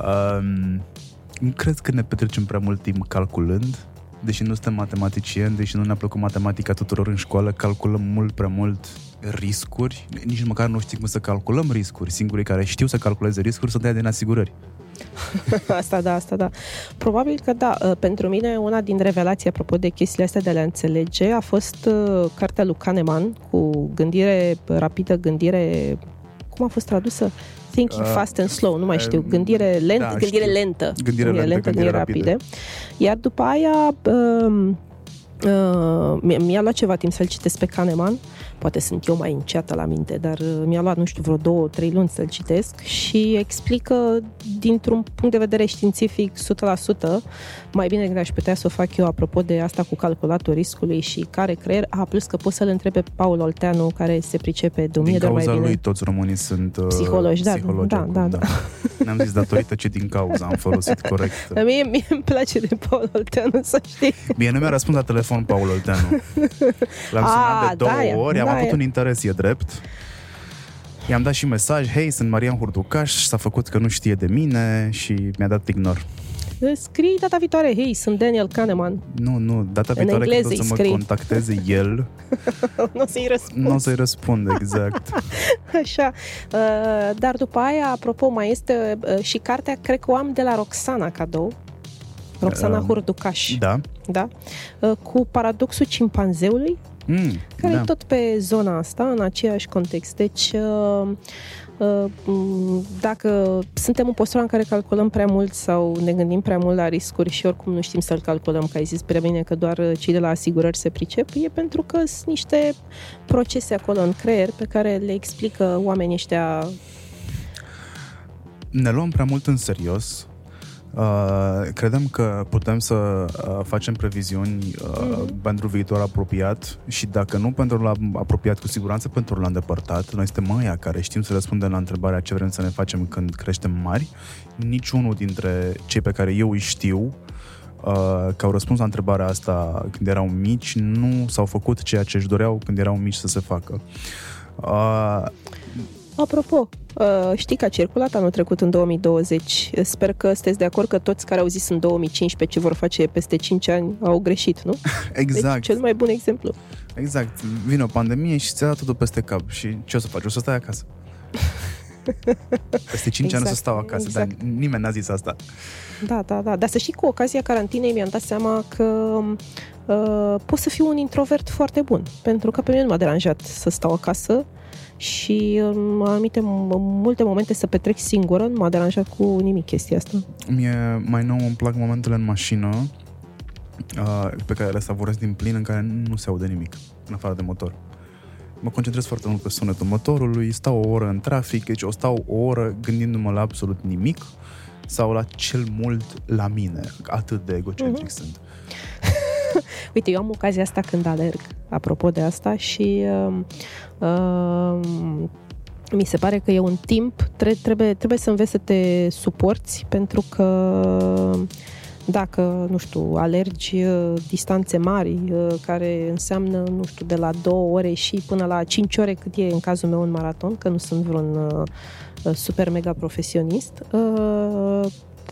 Um, nu cred că ne petrecem prea mult timp calculând, deși nu suntem matematicieni, deși nu ne-a plăcut matematica tuturor în școală, calculăm mult prea mult riscuri, nici măcar nu știm cum să calculăm riscuri. Singurii care știu să calculeze riscuri sunt aia din asigurări. Asta da, asta da. Probabil că da. Uh, Pentru mine, una din revelații, apropo de chestiile astea de a le înțelege, a fost uh, cartea lui Kahneman cu gândire rapidă, gândire... Cum a fost tradusă? Thinking Uh, Fast and Slow, nu mai știu. um, Gândire, lent, da, gândire știu. lentă. Gândire lentă, lentă, gândire rapide. Iar după aia... Um, Uh, mi- mi-a luat ceva timp să-l citesc pe Kahneman poate sunt eu mai înceată la minte, dar uh, mi-a luat, nu știu, vreo două, trei luni să-l citesc și explică dintr-un punct de vedere științific 100% mai bine decât aș putea să o fac eu apropo de asta cu calculatul riscului și care creier. A, plus că poți să-l întrebe pe Paul Olteanu, care se pricepe de o mie Din de ori mai cauza bine. lui toți românii sunt uh, Psihologi, da, psihologi da, acum, da, da. Ne-am zis datorită, ci din cauza. Am folosit corect. Dar mie, mie îmi place de Paul Olteanu, să știi. Bine, nu mi-a răspuns la telefon Paul Olteanu. L-am A, sunat de două da, e, ori, am da, avut e. un interes, e drept. I-am dat și mesaj, hei, sunt Marian Hurducaș, s-a făcut că nu știe de mine și mi-a dat ignor. Scrii data viitoare, hei, sunt Daniel Kahneman. Nu, nu, data În viitoare când engleză o să îi mă scrii. contacteze el, nu o să-i răspund. nu o să-i răspund exact. Așa. Uh, Dar după aia, apropo, mai este uh, și cartea, cred că o am de la Roxana cadou. Roxana Uh, Hurducaș, Da. da? Uh, Cu paradoxul cimpanzeului, Mm, care da. e tot pe zona asta, în aceeași context. Deci, uh, uh, m, dacă suntem în postura în care calculăm prea mult sau ne gândim prea mult la riscuri și oricum nu știm să-l calculăm, că ai zis prea bine că doar uh, cei de la asigurări se pricep, e pentru că sunt niște procese acolo în creier pe care le explică oamenii ăștia ne luăm prea mult în serios. Uh, credem că putem să uh, facem previziuni uh, Mhm. pentru viitor apropiat și dacă nu pentru la apropiat, cu siguranță pentru la îndepărtat. Noi suntem aia care știm să răspundem la întrebarea ce vrem să ne facem când creștem mari. Niciunul dintre cei pe care eu îi știu uh, că au răspuns la întrebarea asta când erau mici, nu s-au făcut ceea ce își doreau când erau mici să se facă. Uh, Apropo, uh, știi că a circulat anul trecut în 2020. Sper că sunteți de acord că toți care au zis în 2015 ce vor face peste 5 ani au greșit, nu? exact. Deci, cel mai bun exemplu. Exact. Vine o pandemie și ți-a dat totul peste cap. Și ce o să faci? O să stai acasă. Peste 5 ani o să Exact, stau acasă, exact. dar nimeni n-a zis asta. Da, da, da. Dar să știi, cu ocazia carantinei mi-am dat seama că uh, pot să fiu un introvert foarte bun. Pentru că pe mine nu m-a deranjat să stau acasă și în anumite, multe momente să petrec singură, nu m-a deranjat cu nimic chestia asta. Mie mai nou îmi plac momentele în mașină uh, pe care le savoresc din plin, în care nu se aude nimic, în afară de motor. Mă concentrez foarte mult pe sunetul motorului, stau o oră în trafic, deci o stau o oră gândindu-mă la absolut nimic sau la cel mult la mine. Atât de egocentric Mhm. sunt. Uite, eu am ocazia asta când alerg, apropo de asta, și uh, uh, mi se pare că e un timp, tre- trebuie, trebuie să înveți să te suporți, pentru că dacă, nu știu, alergi uh, distanțe mari, uh, care înseamnă, nu știu, de la două ore și până la cinci ore, cât e în cazul meu un maraton, că nu sunt vreun uh, super mega profesionist, uh,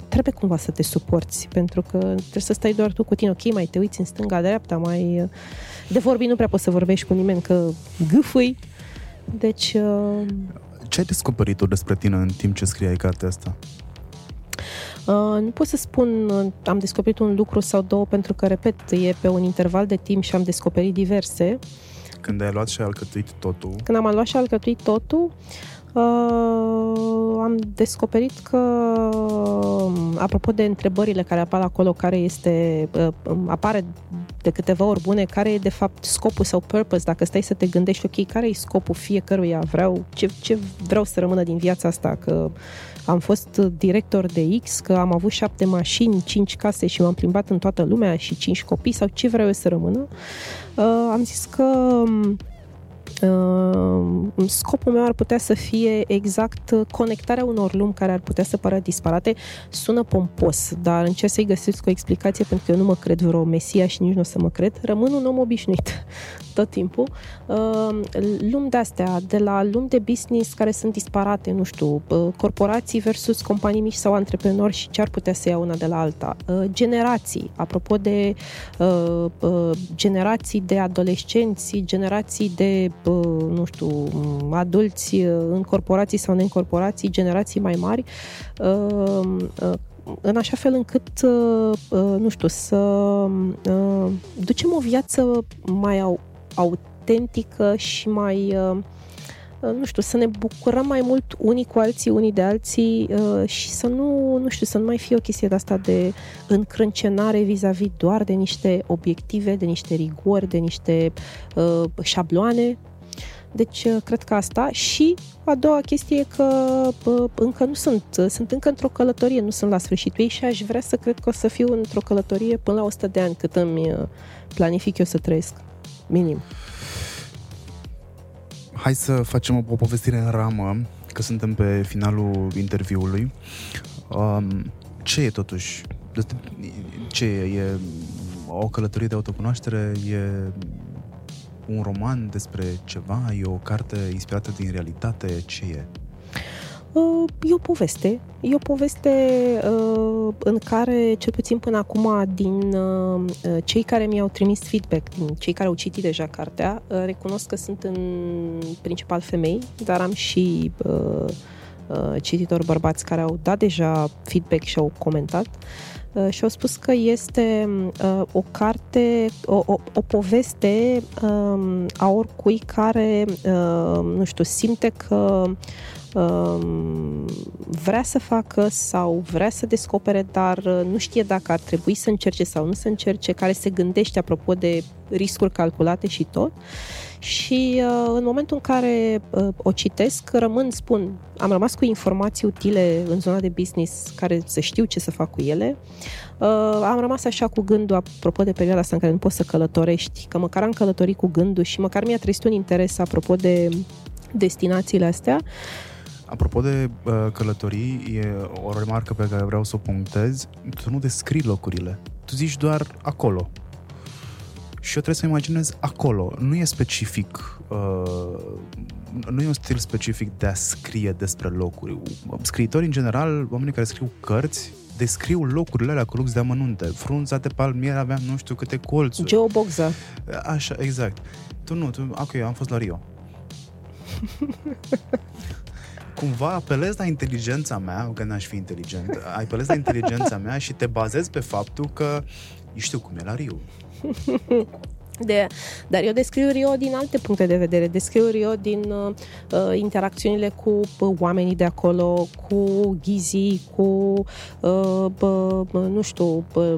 trebuie cumva să te suporți, pentru că trebuie să stai doar tu cu tine, ok, mai te uiți în stânga-dreapta, mai... De vorbi nu prea poți să vorbești cu nimeni, că gâfâi. Deci... Uh... Ce ai descoperit tu despre tine în timp ce scriai cartea asta? Uh, nu pot să spun, uh, am descoperit un lucru sau două, pentru că, repet, e pe un interval de timp și am descoperit diverse. Când ai luat și ai alcătuit totul? Când am luat și alcătuit totul, uh, am descoperit că, apropo de întrebările care apar acolo, care este, uh, apare de câteva ori bune, care e de fapt scopul sau purpose, dacă stai să te gândești, ok, care e scopul fiecăruia, vreau, ce, ce vreau să rămână din viața asta, că am fost director de X, că am avut șapte mașini, cinci case și m-am plimbat în toată lumea și cinci copii sau ce vreau eu să rămână, uh, am zis că uh, scopul meu ar putea să fie exact conectarea unor lumi care ar putea să pară disparate. Sună pompos, dar încerc să-i găsesc o explicație pentru că eu nu mă cred vreo mesia și nici nu o să mă cred. Rămân un om obișnuit tot timpul. Uh, lumi de-astea, de la lumi de business care sunt disparate, nu știu, uh, corporații versus companii mici sau antreprenori și ce ar putea să ia una de la alta. Uh, generații, apropo de uh, uh, generații de adolescenți, generații de nu știu, adulți în corporații sau în corporații, generații mai mari, în așa fel încât, nu știu, să ducem o viață mai autentică și mai nu știu, să ne bucurăm mai mult unii cu alții, unii de alții și să nu, nu știu, să nu mai fie o chestie de asta de încrâncenare vis-a-vis doar de niște obiective, de niște rigori, de niște uh, șabloane, deci, uh, cred că asta. Și a doua chestie e că încă nu sunt. Sunt încă într-o călătorie, nu sunt la sfârșitul ei și aș vrea să cred că o să fiu într-o călătorie până la 100 de ani, cât îmi uh, planific eu să trăiesc. Minim. Hai să facem o, o povestire în ramă, că suntem pe finalul interviului. Um, ce e totuși? Ce e? E o călătorie de autocunoaștere? E un roman despre ceva? E o carte inspirată din realitate? Ce e? Uh, e o poveste. E o poveste uh, în care, cel puțin până acum, din uh, cei care mi-au trimis feedback, din cei care au citit deja cartea, uh, recunosc că sunt în principal femei, dar am și uh, uh, cititori bărbați care au dat deja feedback și au comentat. Uh, Uh, și au spus că este uh, o carte, o, o, o poveste um, a oricui care, uh, nu știu, simte că um, vrea să facă sau vrea să descopere, dar nu știe dacă ar trebui să încerce sau nu să încerce, care se gândește apropo de riscuri calculate și tot. Și uh, în momentul în care uh, o citesc, rămân, spun, am rămas cu informații utile în zona de business care să știu ce să fac cu ele. Uh, am rămas așa cu gândul, apropo de perioada asta în care nu poți să călătorești, că măcar am călătorit cu gândul și măcar mi-a trezit un interes apropo de destinațiile astea. Apropo de uh, călătorii, e o remarcă pe care vreau să o punctez. Tu nu descrii locurile. Tu zici doar acolo și eu trebuie să imaginez acolo. Nu e specific, uh, nu e un stil specific de a scrie despre locuri. Scriitorii, în general, oamenii care scriu cărți, descriu locurile alea cu lux de amănunte. Frunza de palmier avea nu știu câte colțuri. Geoboxa. Așa, exact. Tu nu, tu, ok, am fost la Rio. cumva apelezi la inteligența mea, că n-aș fi inteligent, apelezi la inteligența mea și te bazezi pe faptul că știu cum e la Rio. De, dar eu descriu Rio din alte puncte de vedere. Descriu Rio din uh, uh interacțiunile cu uh, oamenii de acolo, cu ghizii, cu, uh, uh, nu știu, uh,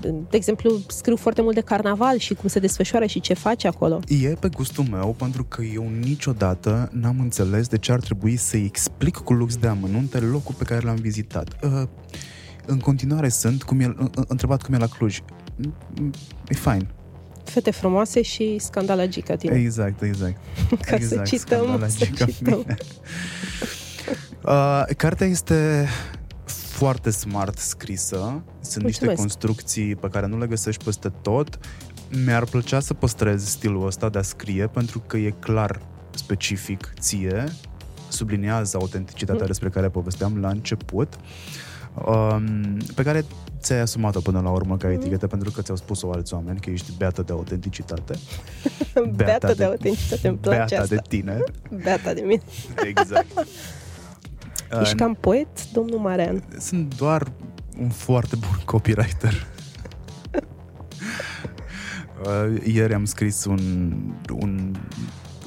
de exemplu, scriu foarte mult de carnaval și cum se desfășoară și ce face acolo. E pe gustul meu, pentru că eu niciodată n-am înțeles de ce ar trebui să-i explic cu lux de amănunte locul pe care l-am vizitat. Uh, în continuare sunt, cum e, întrebat cum e la Cluj. E fain. Fete frumoase și scandalagica tine. Exact, exact. Ca exact, să cităm, să cităm. uh, cartea este foarte smart scrisă. Sunt Mulțumesc. niște construcții pe care nu le găsești peste tot. Mi-ar plăcea să păstrez stilul ăsta de a scrie pentru că e clar specific ție, subliniază autenticitatea mm. despre care povesteam la început. Uh, um, pe care ți-ai asumat-o până la urmă ca etichetă, pentru că ți-au spus-o alți oameni, că ești beată de autenticitate. Beata de autenticitate, îmi place Beata asta. de tine. Beata de mine. Exact. Ești cam poet, domnul Marean. Sunt doar un foarte bun copywriter. Uh, Ieri am scris un, un,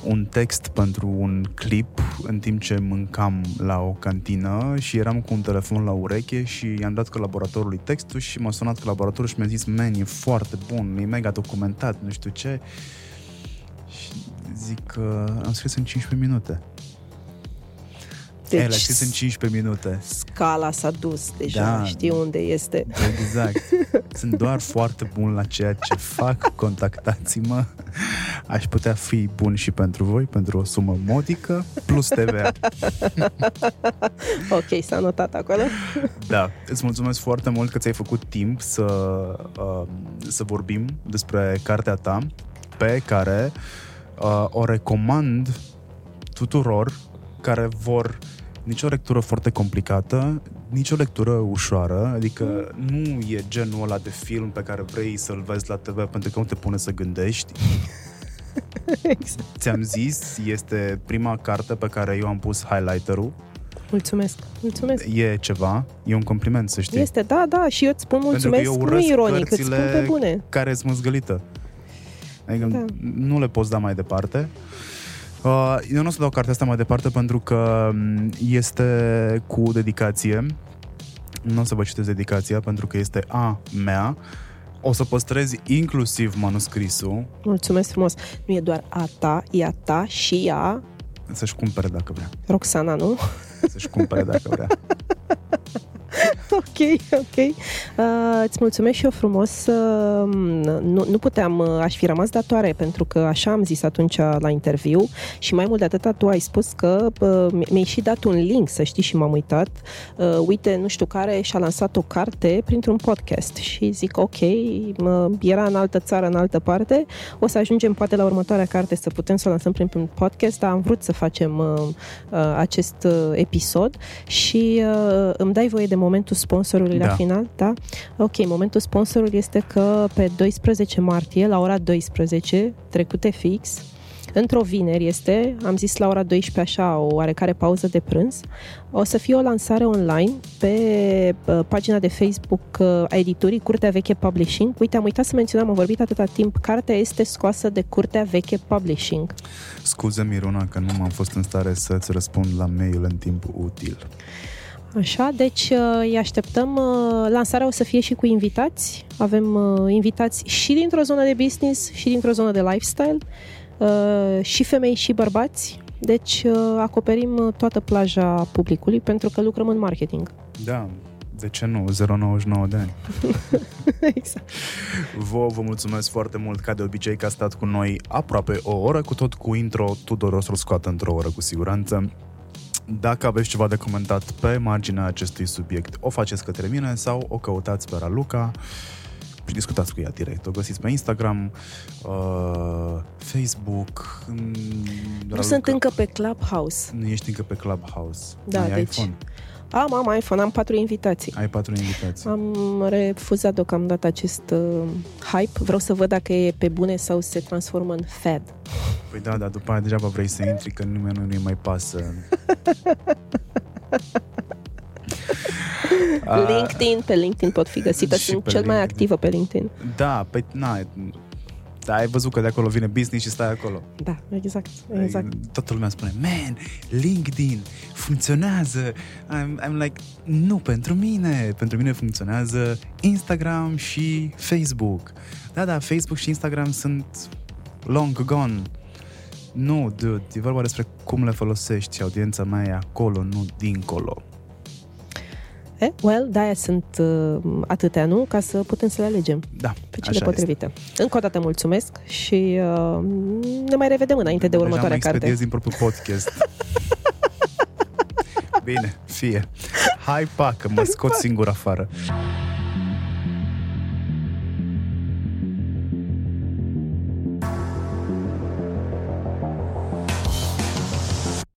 un text pentru un clip în timp ce mâncam la o cantină și eram cu un telefon la ureche și i-am dat colaboratorului textul și m-a sunat colaboratorul și mi-a zis man, e foarte bun, e mega documentat, nu știu ce. Și zic că am scris în 15 minute. Deci, El a scris în 15 minute. scala s-a dus deja, Da. știi unde este. Exact. Sunt doar foarte bun la ceea ce fac, contactați-mă. Aș putea fi bun și pentru voi, pentru o sumă modică, plus TVA. Ok, s-a notat acolo. Da, îți mulțumesc foarte mult că ți-ai făcut timp să, uh, să vorbim despre cartea ta, pe care uh, o recomand tuturor care vor nicio lectură foarte complicată, nicio lectură ușoară, adică nu e genul ăla de film pe care vrei să-l vezi la TV pentru că nu te pune să gândești. exact. Ți-am zis, este prima carte pe care eu am pus highlighter-ul. Mulțumesc, mulțumesc. E ceva, e un compliment, să știi. Este, da, da, și eu îți spun Pentru că mulțumesc, eu nu urăsc ironic, îți spun cărțile pe bune. care sunt măzgălită. Adică Da. da. nu le poți da mai departe. Uh, eu nu o să dau cartea asta mai departe pentru că m, este cu dedicație. Nu o să vă citesc dedicația pentru că este a mea. O să păstrez inclusiv manuscrisul Mulțumesc frumos. Nu e doar a ta, e a ta și a să-și cumpere dacă vrea. Roxana, nu? Să-și cumpere dacă vrea. ok, ok. Uh, îți mulțumesc și eu frumos. Uh, nu, nu puteam, uh, aș fi rămas datoare, pentru că așa am zis atunci la interviu și mai mult de atâta tu ai spus că uh, mi- mi-ai și dat un link, să știi, și m-am uitat. Uh, uite, nu știu care și-a lansat o carte printr-un podcast și zic, ok, mă, era în altă țară, în altă parte, o să ajungem poate la următoarea carte să putem să o lansăm printr-un podcast, dar am vrut să facem uh, uh, acest uh, episod și uh, îmi dai voie de momentul sponsorului la Da. final, da? Ok, momentul sponsorului este că pe 12 martie, la ora 12, trecute fix, într-o vineri este, am zis la ora 12 așa, o oarecare pauză de prânz, o să fie o lansare online pe uh, pagina de Facebook uh, a editurii Curtea Veche Publishing. Uite, am uitat să menționăm, am vorbit atâta timp, cartea este scoasă de Curtea Veche Publishing. Scuze, Miruna, că nu m-am fost în stare să-ți răspund la mail în timp util. Așa, deci uh, îi așteptăm. uh, Lansarea o să fie și cu invitați. Avem uh, invitați și dintr-o zonă de business și dintr-o zonă de lifestyle, uh, și femei și bărbați. Deci uh, acoperim uh, toată plaja publicului pentru că lucrăm în marketing. Da, de ce nu? 0,99 de ani. exact. Vă, vă mulțumesc foarte mult, ca de obicei, că a stat cu noi aproape o oră, cu tot cu intro, Tudor o să-l scoată într-o oră, cu siguranță. Dacă aveți ceva de comentat pe marginea acestui subiect, o faceți către mine sau o căutați pe Raluca și discutați cu ea direct. O găsiți pe Instagram, uh, Facebook. mm, Nu Raluca. sunt încă pe Clubhouse. Nu ești încă pe Clubhouse. Da, Ai deci- iPhone. Am, am iPhone, am patru invitații. Ai patru invitații. Am refuzat deocamdată acest uh, hype. Vreau să văd dacă e pe bune sau se transformă în fad. Păi da, dar după aia degeaba vrei să intri, că nimeni nu-i mai pasă. A, LinkedIn, pe LinkedIn pot fi găsită. Și Sunt pe cel mai LinkedIn. activă pe LinkedIn. Da, pe na, da, ai văzut că de acolo vine business și stai acolo. Da, exact, exact. Toată lumea spune, man, LinkedIn funcționează. I'm, I'm like, nu pentru mine. Pentru mine funcționează Instagram și Facebook. Da, da, Facebook și Instagram sunt long gone. Nu, dude, e vorba despre cum le folosești și audiența mea e acolo, nu dincolo. Eh, well, de-aia sunt uh, atâtea, nu? Ca să putem să le alegem Da, pe cele așa potrivite. Încă o dată mulțumesc și uh, ne mai revedem înainte de Deja următoarea mă carte. expediez din propriul podcast. Bine, fie. Hai, pa, că mă scot singur afară.